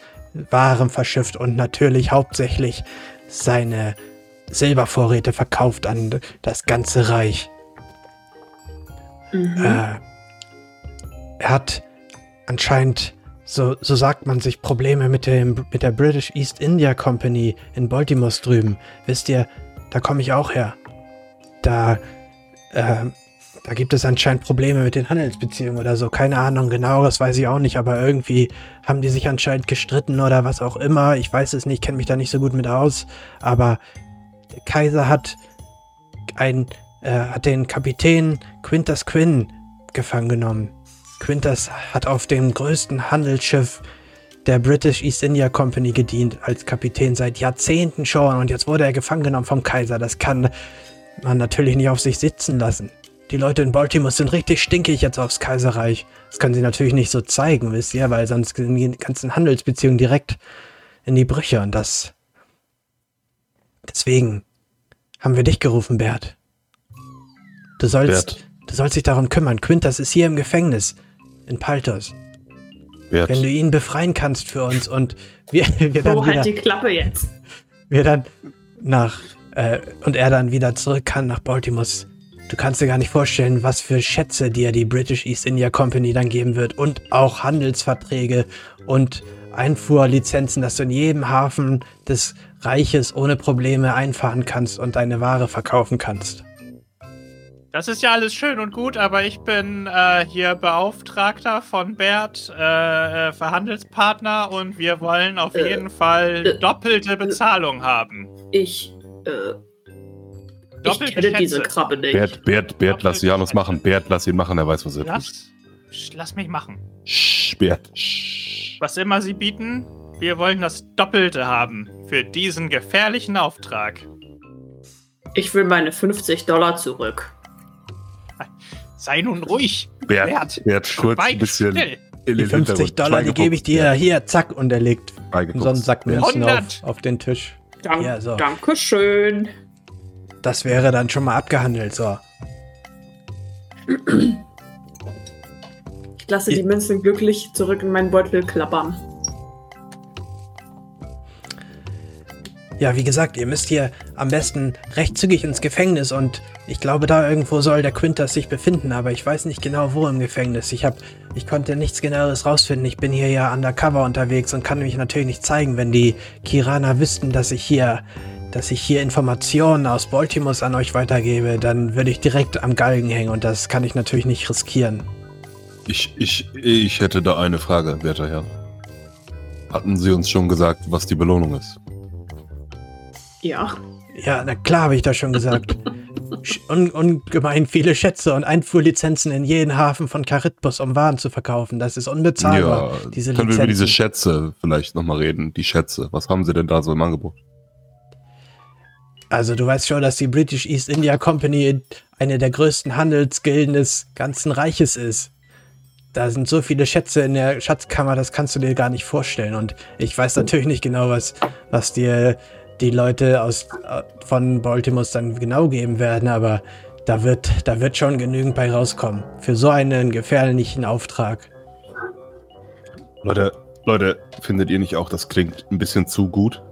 Waren verschifft und natürlich hauptsächlich seine Silbervorräte verkauft an das ganze Reich. Mhm. Äh, er hat anscheinend, so, so sagt man sich, Probleme mit, dem, mit der British East India Company in Baltimore drüben. Wisst ihr, da komme ich auch her. Da, äh, da gibt es anscheinend Probleme mit den Handelsbeziehungen oder so. Keine Ahnung, genau, das weiß ich auch nicht, aber irgendwie haben die sich anscheinend gestritten oder was auch immer. Ich weiß es nicht, kenne mich da nicht so gut mit aus. Aber der Kaiser hat ein, äh, hat den Kapitän Quintus Quinn gefangen genommen. Quintus hat auf dem größten Handelsschiff der British East India Company gedient als Kapitän seit Jahrzehnten schon und jetzt wurde er gefangen genommen vom Kaiser. Das kann man natürlich nicht auf sich sitzen lassen. Die Leute in Baltimore sind richtig stinkig jetzt aufs Kaiserreich. Das können sie natürlich nicht so zeigen, wisst ihr, weil sonst gehen die ganzen Handelsbeziehungen direkt in die Brüche und das. Deswegen haben wir dich gerufen, Bert. Du sollst, Bert. du sollst dich darum kümmern. Quintas ist hier im Gefängnis in Paltos. Bert. Wenn du ihn befreien kannst für uns und wir, wir dann oh, halt die Klappe jetzt. Wir dann nach äh, und er dann wieder zurück kann nach Baltimore Du kannst dir gar nicht vorstellen, was für Schätze dir die British East India Company dann geben wird und auch Handelsverträge und Einfuhrlizenzen, dass du in jedem Hafen des Reiches ohne Probleme einfahren kannst und deine Ware verkaufen kannst. Das ist ja alles schön und gut, aber ich bin äh, hier Beauftragter von Bert, äh, äh Verhandelspartner und wir wollen auf äh, jeden Fall äh, doppelte Bezahlung haben. Ich, äh, Doppelte ich kenne Schätze. diese Krabbe nicht. Bert, Bert, Bert, lass Janus machen. Bert, lass ihn machen, er weiß, was er lass, tut. Lass mich machen. Sch, Bert. Sch. Was immer Sie bieten, wir wollen das Doppelte haben für diesen gefährlichen Auftrag. Ich will meine 50 Dollar zurück. Sei nun ruhig. Bert, Bert, Bert schurzt ein bisschen. Still. Die 50 Dollar, die gebe ich dir. Hier, zack, und er legt so einen Sack Münzen auf, auf den Tisch. Dank, ja, so. Dankeschön. Das wäre dann schon mal abgehandelt, so. Ich lasse die Münzen glücklich zurück in meinen Beutel klappern. Ja, wie gesagt, ihr müsst hier am besten recht zügig ins Gefängnis und ich glaube, da irgendwo soll der Quintas sich befinden, aber ich weiß nicht genau, wo im Gefängnis. Ich hab, ich konnte nichts genaueres rausfinden. Ich bin hier ja undercover unterwegs und kann mich natürlich nicht zeigen, wenn die Kiraner wüssten, dass ich hier dass ich hier Informationen aus Baltimore an euch weitergebe, dann würde ich direkt am Galgen hängen und das kann ich natürlich nicht riskieren. Ich, ich, ich hätte da eine Frage, werter Herr. Hatten Sie uns schon gesagt, was die Belohnung ist? Ja. Ja, na klar habe ich das schon gesagt. Un ungemein viele Schätze und Einfuhrlizenzen in jeden Hafen von Charitbus, um Waren zu verkaufen. Das ist unbezahlbar. Ja, diese können Lizenzen. wir über diese Schätze vielleicht nochmal reden? Die Schätze, was haben Sie denn da so im Angebot? Also du weißt schon, dass die British East India Company eine der größten Handelsgilden des ganzen Reiches ist. Da sind so viele Schätze in der Schatzkammer, das kannst du dir gar nicht vorstellen. Und ich weiß natürlich nicht genau, was, was dir die Leute aus, von Baltimore dann genau geben werden, aber da wird, da wird schon genügend bei rauskommen. Für so einen gefährlichen Auftrag. Leute, Leute, findet ihr nicht auch, das klingt ein bisschen zu gut?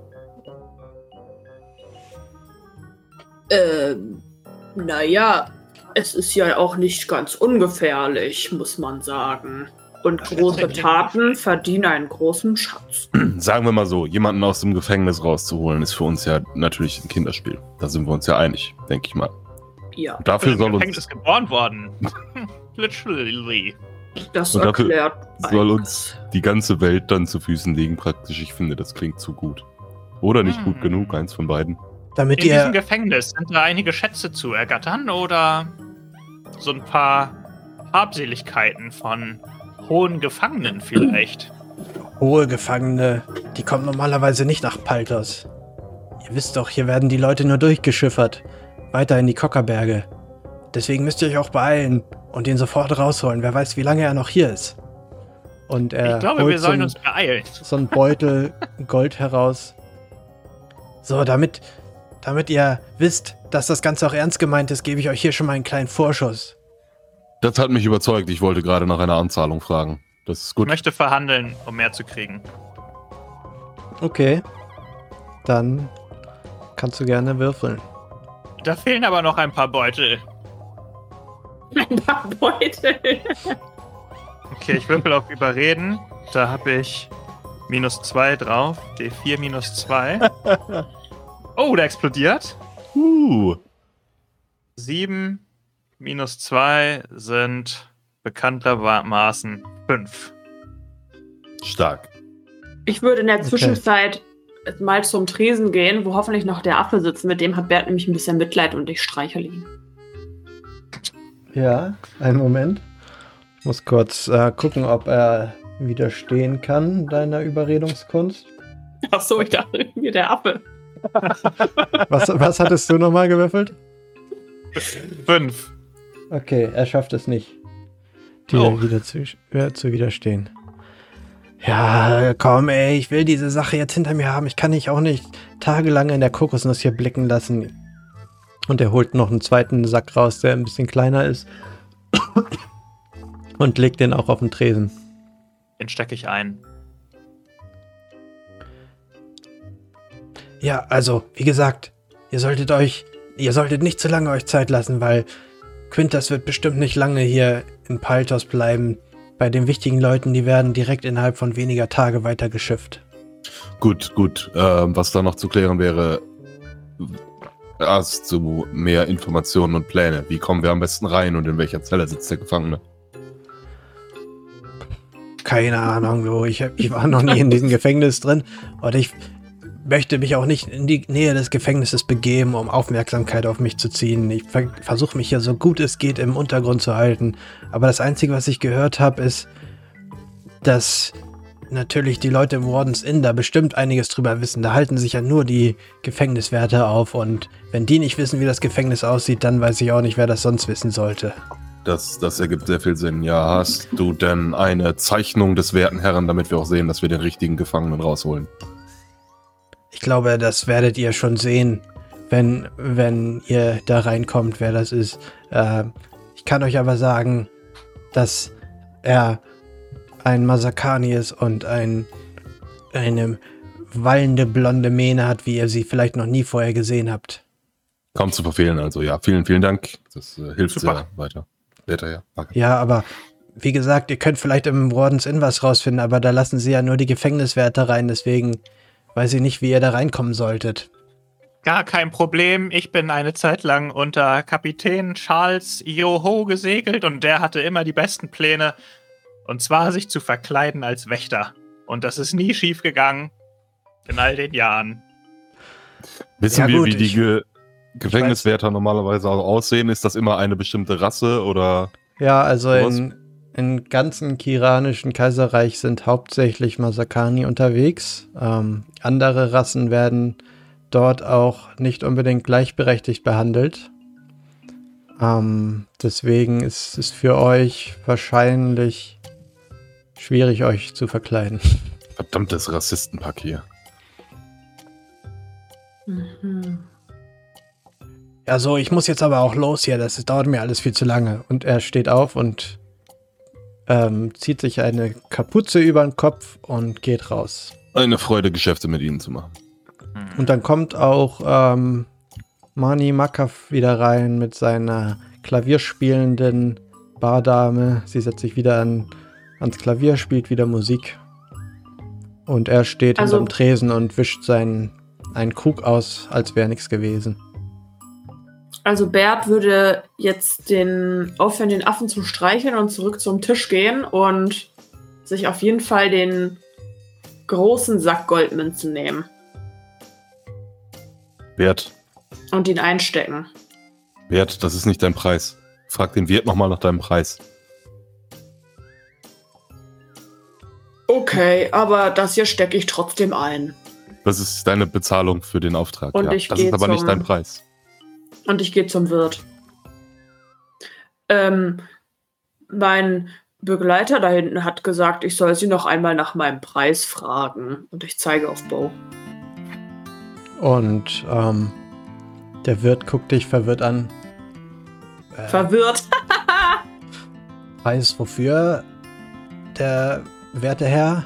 Ähm, naja, es ist ja auch nicht ganz ungefährlich, muss man sagen. Und große Taten verdienen einen großen Schatz. Sagen wir mal so, jemanden aus dem Gefängnis rauszuholen, ist für uns ja natürlich ein Kinderspiel. Da sind wir uns ja einig, denke ich mal. Ja. Dafür soll uns. ist geboren worden. Literally. Das Und dafür erklärt. soll uns die ganze Welt dann zu Füßen liegen, praktisch. Ich finde, das klingt zu gut. Oder nicht gut Hm. genug, eins von beiden. Damit In diesem ihr. Gefängnis sind da einige Schätze zu ergattern oder so ein paar Habseligkeiten von hohen Gefangenen vielleicht. Hohe Gefangene, die kommen normalerweise nicht nach Paltos. Ihr wisst doch, hier werden die Leute nur durchgeschiffert. Weiter in die Kockerberge. Deswegen müsst ihr euch auch beeilen und ihn sofort rausholen. Wer weiß, wie lange er noch hier ist. Und er ich glaube, holt wir sollen so, uns beeilen. so einen Beutel Gold heraus. So, damit, damit ihr wisst, dass das Ganze auch ernst gemeint ist, gebe ich euch hier schon mal einen kleinen Vorschuss. Das hat mich überzeugt. Ich wollte gerade nach einer Anzahlung fragen. Das ist Ich gut. möchte verhandeln, um mehr zu kriegen. Okay. Dann kannst du gerne würfeln. Da fehlen aber noch ein paar Beutel. Ein paar Beutel. Okay, ich würfel auf Überreden. Da habe ich minus 2 drauf. D4 minus 2. Oh, der explodiert. Uh, 7 minus 2 sind bekanntermaßen 5. stark. Ich würde in der Okay. Zwischenzeit mal zum Tresen gehen, wo hoffentlich noch der Affe sitzt. Mit dem hat Bert nämlich ein bisschen Mitleid und ich streichel ihn. Ja, einen Moment. Ich muss kurz äh, gucken, ob er widerstehen kann deiner Überredungskunst. Ach so, ich dachte irgendwie der Affe. Was, was hattest du nochmal gewürfelt? 5. Okay, er schafft es nicht, dir Oh. wieder zu, äh, zu widerstehen. Ja, komm, ey, ich will diese Sache jetzt hinter mir haben. Ich kann dich auch nicht tagelang in der Kokosnuss hier blicken lassen. Und er holt noch einen zweiten Sack raus, der ein bisschen kleiner ist. Und legt den auch auf den Tresen. Den stecke ich ein. Ja, also, wie gesagt, ihr solltet euch, ihr solltet nicht zu lange euch Zeit lassen, weil Quintas wird bestimmt nicht lange hier in Paltos bleiben. Bei den wichtigen Leuten, die werden direkt innerhalb von weniger Tage weitergeschifft. Gut, gut. Ähm, was da noch zu klären wäre, hast du mehr Informationen und Pläne? Wie kommen wir am besten rein und in welcher Zelle sitzt der Gefangene? Keine Ahnung, du, ich, ich war noch nie in diesem Gefängnis drin und ich möchte mich auch nicht in die Nähe des Gefängnisses begeben, um Aufmerksamkeit auf mich zu ziehen. Ich ver versuche mich hier so gut es geht im Untergrund zu halten. Aber das Einzige, was ich gehört habe, ist, dass natürlich die Leute im Wardens Inn da bestimmt einiges drüber wissen. Da halten sich ja nur die Gefängniswärter auf und wenn die nicht wissen, wie das Gefängnis aussieht, dann weiß ich auch nicht, wer das sonst wissen sollte. Das, das ergibt sehr viel Sinn. Ja, hast du denn eine Zeichnung des werten Herren, damit wir auch sehen, dass wir den richtigen Gefangenen rausholen? Ich glaube, das werdet ihr schon sehen, wenn, wenn ihr da reinkommt, wer das ist. Äh, ich kann euch aber sagen, dass er ein Masakani ist und ein, eine wallende blonde Mähne hat, wie ihr sie vielleicht noch nie vorher gesehen habt. Kaum zu verfehlen, also ja, vielen, vielen Dank. Das äh, hilft Super. sehr weiter. Werter Herr. Danke. Ja, aber wie gesagt, ihr könnt vielleicht im Wardens Inn was rausfinden, aber da lassen sie ja nur die Gefängniswärter rein, deswegen weiß ich nicht, wie ihr da reinkommen solltet. Gar kein Problem. Ich bin eine Zeit lang unter Kapitän Charles Yoho gesegelt und der hatte immer die besten Pläne. Und zwar sich zu verkleiden als Wächter. Und das ist nie schief gegangen. In all den Jahren. Wissen Ja, wir, gut, wie die ich- Ge Gefängniswärter normalerweise auch aussehen? Ist das immer eine bestimmte Rasse oder? Ja, also in, im ganzen kiranischen Kaiserreich sind hauptsächlich Masakani unterwegs. Ähm, andere Rassen werden dort auch nicht unbedingt gleichberechtigt behandelt. Ähm, deswegen ist es für euch wahrscheinlich schwierig, euch zu verkleiden. Verdammtes Rassistenpack hier. Mhm. Ja, so, ich muss jetzt aber auch los hier. Das dauert mir alles viel zu lange. Und er steht auf und ähm, zieht sich eine Kapuze über den Kopf und geht raus. Eine Freude, Geschäfte mit Ihnen zu machen. Hm. Und dann kommt auch ähm, Mani Makaf wieder rein mit seiner klavierspielenden Bardame. Sie setzt sich wieder an, ans Klavier, spielt wieder Musik. Und er steht Also- hinterm Tresen und wischt seinen einen Krug aus, als wäre nichts gewesen. Also Bert würde jetzt den aufhören, den Affen zu streicheln und zurück zum Tisch gehen und sich auf jeden Fall den großen Sack Goldmünzen nehmen. Wert. Und ihn einstecken. Wert, das ist nicht dein Preis. Frag den Wirt nochmal nach deinem Preis. Okay, aber das hier stecke ich trotzdem ein. Das ist deine Bezahlung für den Auftrag. Und ja. ich das ist aber nicht dein Preis. Und ich gehe zum Wirt. Ähm, mein Begleiter da hinten hat gesagt, ich soll sie noch einmal nach meinem Preis fragen. Und ich zeige auf Bo. Und ähm, der Wirt guckt dich verwirrt an. Äh, verwirrt. Preis wofür? Der werte Herr?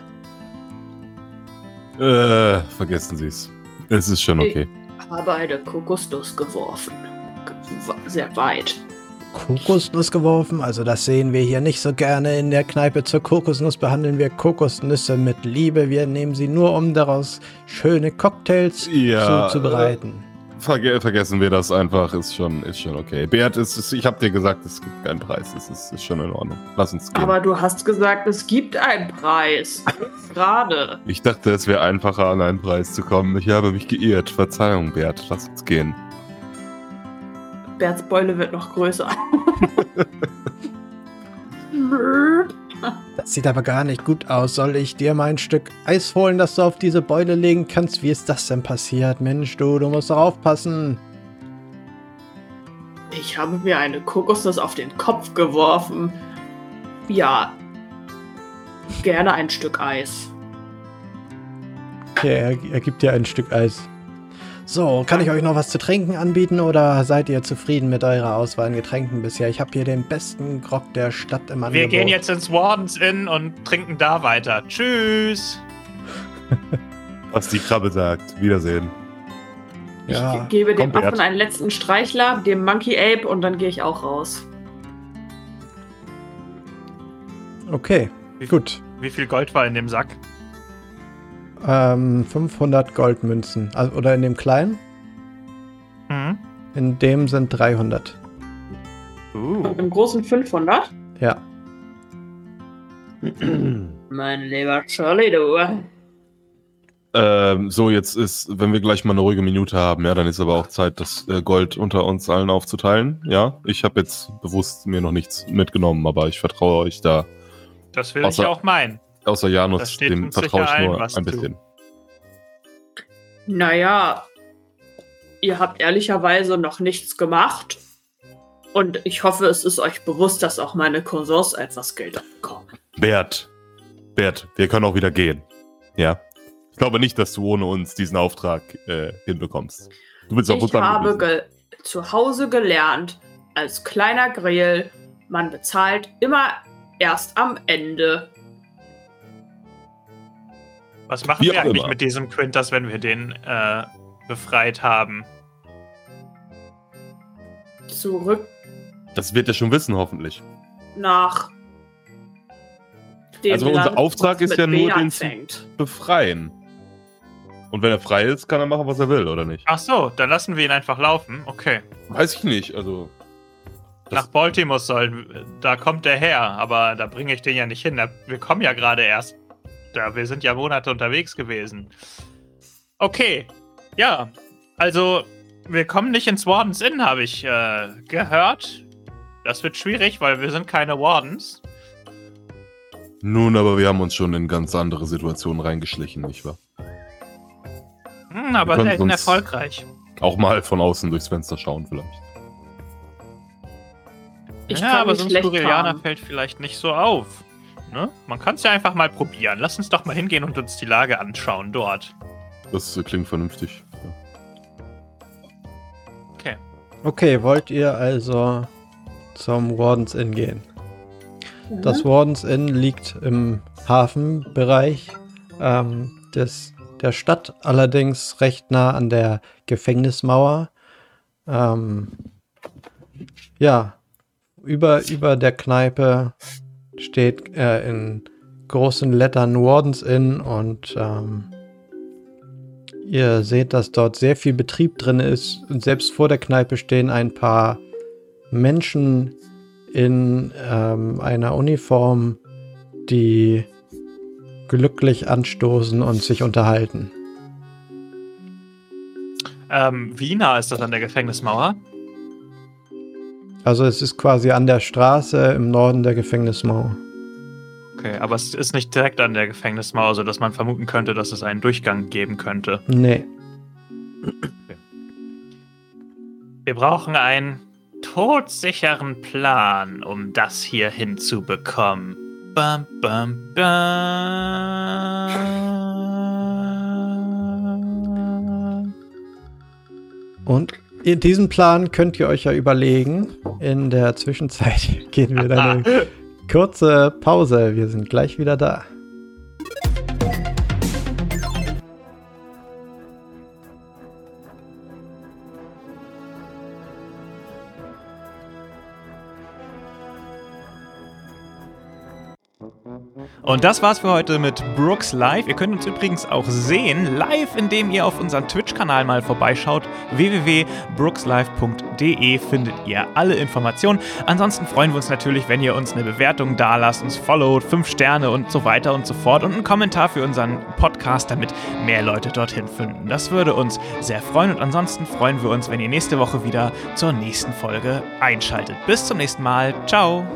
Äh, vergessen Sie es. Es ist schon okay. Ich habe eine Kokosnuss geworfen. Sehr weit. Kokosnuss geworfen? Also das sehen wir hier nicht so gerne in der Kneipe. Zur Kokosnuss behandeln wir Kokosnüsse mit Liebe. Wir nehmen sie nur, um daraus schöne Cocktails ja, zuzubereiten. Verge vergessen wir das einfach, ist schon, ist schon okay. Beat, ist, ist, ich habe dir gesagt, es gibt keinen Preis. Es ist, ist schon in Ordnung. Lass uns gehen. Aber du hast gesagt, es gibt einen Preis. Gerade. Ich dachte, es wäre einfacher, an einen Preis zu kommen. Ich habe mich geirrt. Verzeihung, Bert. Lass uns gehen. Berts Beule wird noch größer. Das sieht aber gar nicht gut aus. Soll ich dir mal ein Stück Eis holen, das du auf diese Beule legen kannst? Wie ist das denn passiert? Mensch, du, du musst doch aufpassen. Ich habe mir eine Kokosnuss auf den Kopf geworfen. Ja. Gerne ein Stück Eis. Okay, er, er gibt dir ein Stück Eis. So, kann ich euch noch was zu trinken anbieten oder seid ihr zufrieden mit eurer Auswahl an Getränken bisher? Ich habe hier den besten Grog der Stadt im Angebot. Wir gehen jetzt ins Wardens Inn und trinken da weiter. Tschüss! was die Krabbe sagt. Wiedersehen. Ja, ich gebe dem Affen einen letzten Streichler, dem Monkey Ape und dann gehe ich auch raus. Okay, wie, gut. Wie viel Gold war in dem Sack? Ähm, 500 Goldmünzen. Also, oder in dem kleinen? Mhm. In dem sind 300. Uh. Und im großen 500? Ja. mein lieber Charlie, du. Ähm, so, jetzt ist, wenn wir gleich mal eine ruhige Minute haben, ja, dann ist aber auch Zeit, das äh, Gold unter uns allen aufzuteilen. Ja, ich habe jetzt bewusst mir noch nichts mitgenommen, aber ich vertraue euch da. Das will außer, ich auch meinen. Außer Janus, dem vertraue ich nur ein bisschen. Naja, ihr habt ehrlicherweise noch nichts gemacht. Und ich hoffe, es ist euch bewusst, dass auch meine Cousins etwas Geld bekommen. Bert, Bert, wir können auch wieder gehen. Ja. Ich glaube nicht, dass du ohne uns diesen Auftrag äh, hinbekommst. Du willst auch Ich habe zu Hause gelernt, als kleiner Grill, man bezahlt immer erst am Ende. Was machen Wie wir eigentlich immer. mit diesem Quintus, wenn wir den äh, befreit haben? Zurück. Das wird er schon wissen, hoffentlich. Nach. Dem also unser Land, Auftrag ist ja nur, den zu befreien. Und wenn er frei ist, kann er machen, was er will, oder nicht? Ach so, dann lassen wir ihn einfach laufen. Okay. Weiß ich nicht, also. Nach Baltimore soll, da kommt er her, aber da bringe ich den ja nicht hin. Wir kommen ja gerade erst da. Wir sind ja Monate unterwegs gewesen. Okay. Ja. Also, wir kommen nicht ins Wardens Inn, habe ich äh, gehört. Das wird schwierig, weil wir sind keine Wardens. Nun, aber wir haben uns schon in ganz andere Situationen reingeschlichen, nicht wahr? Hm, aber selten erfolgreich. Auch mal von außen durchs Fenster schauen, vielleicht. Ich ja, aber so ein Skurrilianer fällt vielleicht nicht so auf. Ne? Man kann es ja einfach mal probieren. Lass uns doch mal hingehen und uns die Lage anschauen dort. Das äh, klingt vernünftig. Ja. Okay. Okay, wollt ihr also zum Wardens Inn gehen? Mhm. Das Wardens Inn liegt im Hafenbereich ähm, des, der Stadt, allerdings recht nah an der Gefängnismauer. Ähm, ja, über, über der Kneipe steht äh, in großen Lettern Wardens Inn und ähm, Ihr seht, dass dort sehr viel Betrieb drin ist und selbst vor der Kneipe stehen ein paar Menschen in ähm, einer Uniform, die glücklich anstoßen und sich unterhalten. Ähm, wie nah ist das an der Gefängnismauer? Also es ist quasi an der Straße im Norden der Gefängnismauer. Okay, aber es ist nicht direkt an der Gefängnismauer, sodass man vermuten könnte, dass es einen Durchgang geben könnte. Nee. Okay. Wir brauchen einen todsicheren Plan, um das hier hinzubekommen. Bam, bam, bam. Und in diesem Plan könnt ihr euch ja überlegen. In der Zwischenzeit gehen wir dann eine kurze Pause. Wir sind gleich wieder da. Und das war's für heute mit Brooks Live. Ihr könnt uns übrigens auch sehen, live, indem ihr auf unseren Twitch-Kanal mal vorbeischaut. www.brookslive.de findet ihr alle Informationen. Ansonsten freuen wir uns natürlich, wenn ihr uns eine Bewertung da lasst, uns followt, fünf Sterne und so weiter und so fort und einen Kommentar für unseren Podcast, damit mehr Leute dorthin finden. Das würde uns sehr freuen und ansonsten freuen wir uns, wenn ihr nächste Woche wieder zur nächsten Folge einschaltet. Bis zum nächsten Mal. Ciao.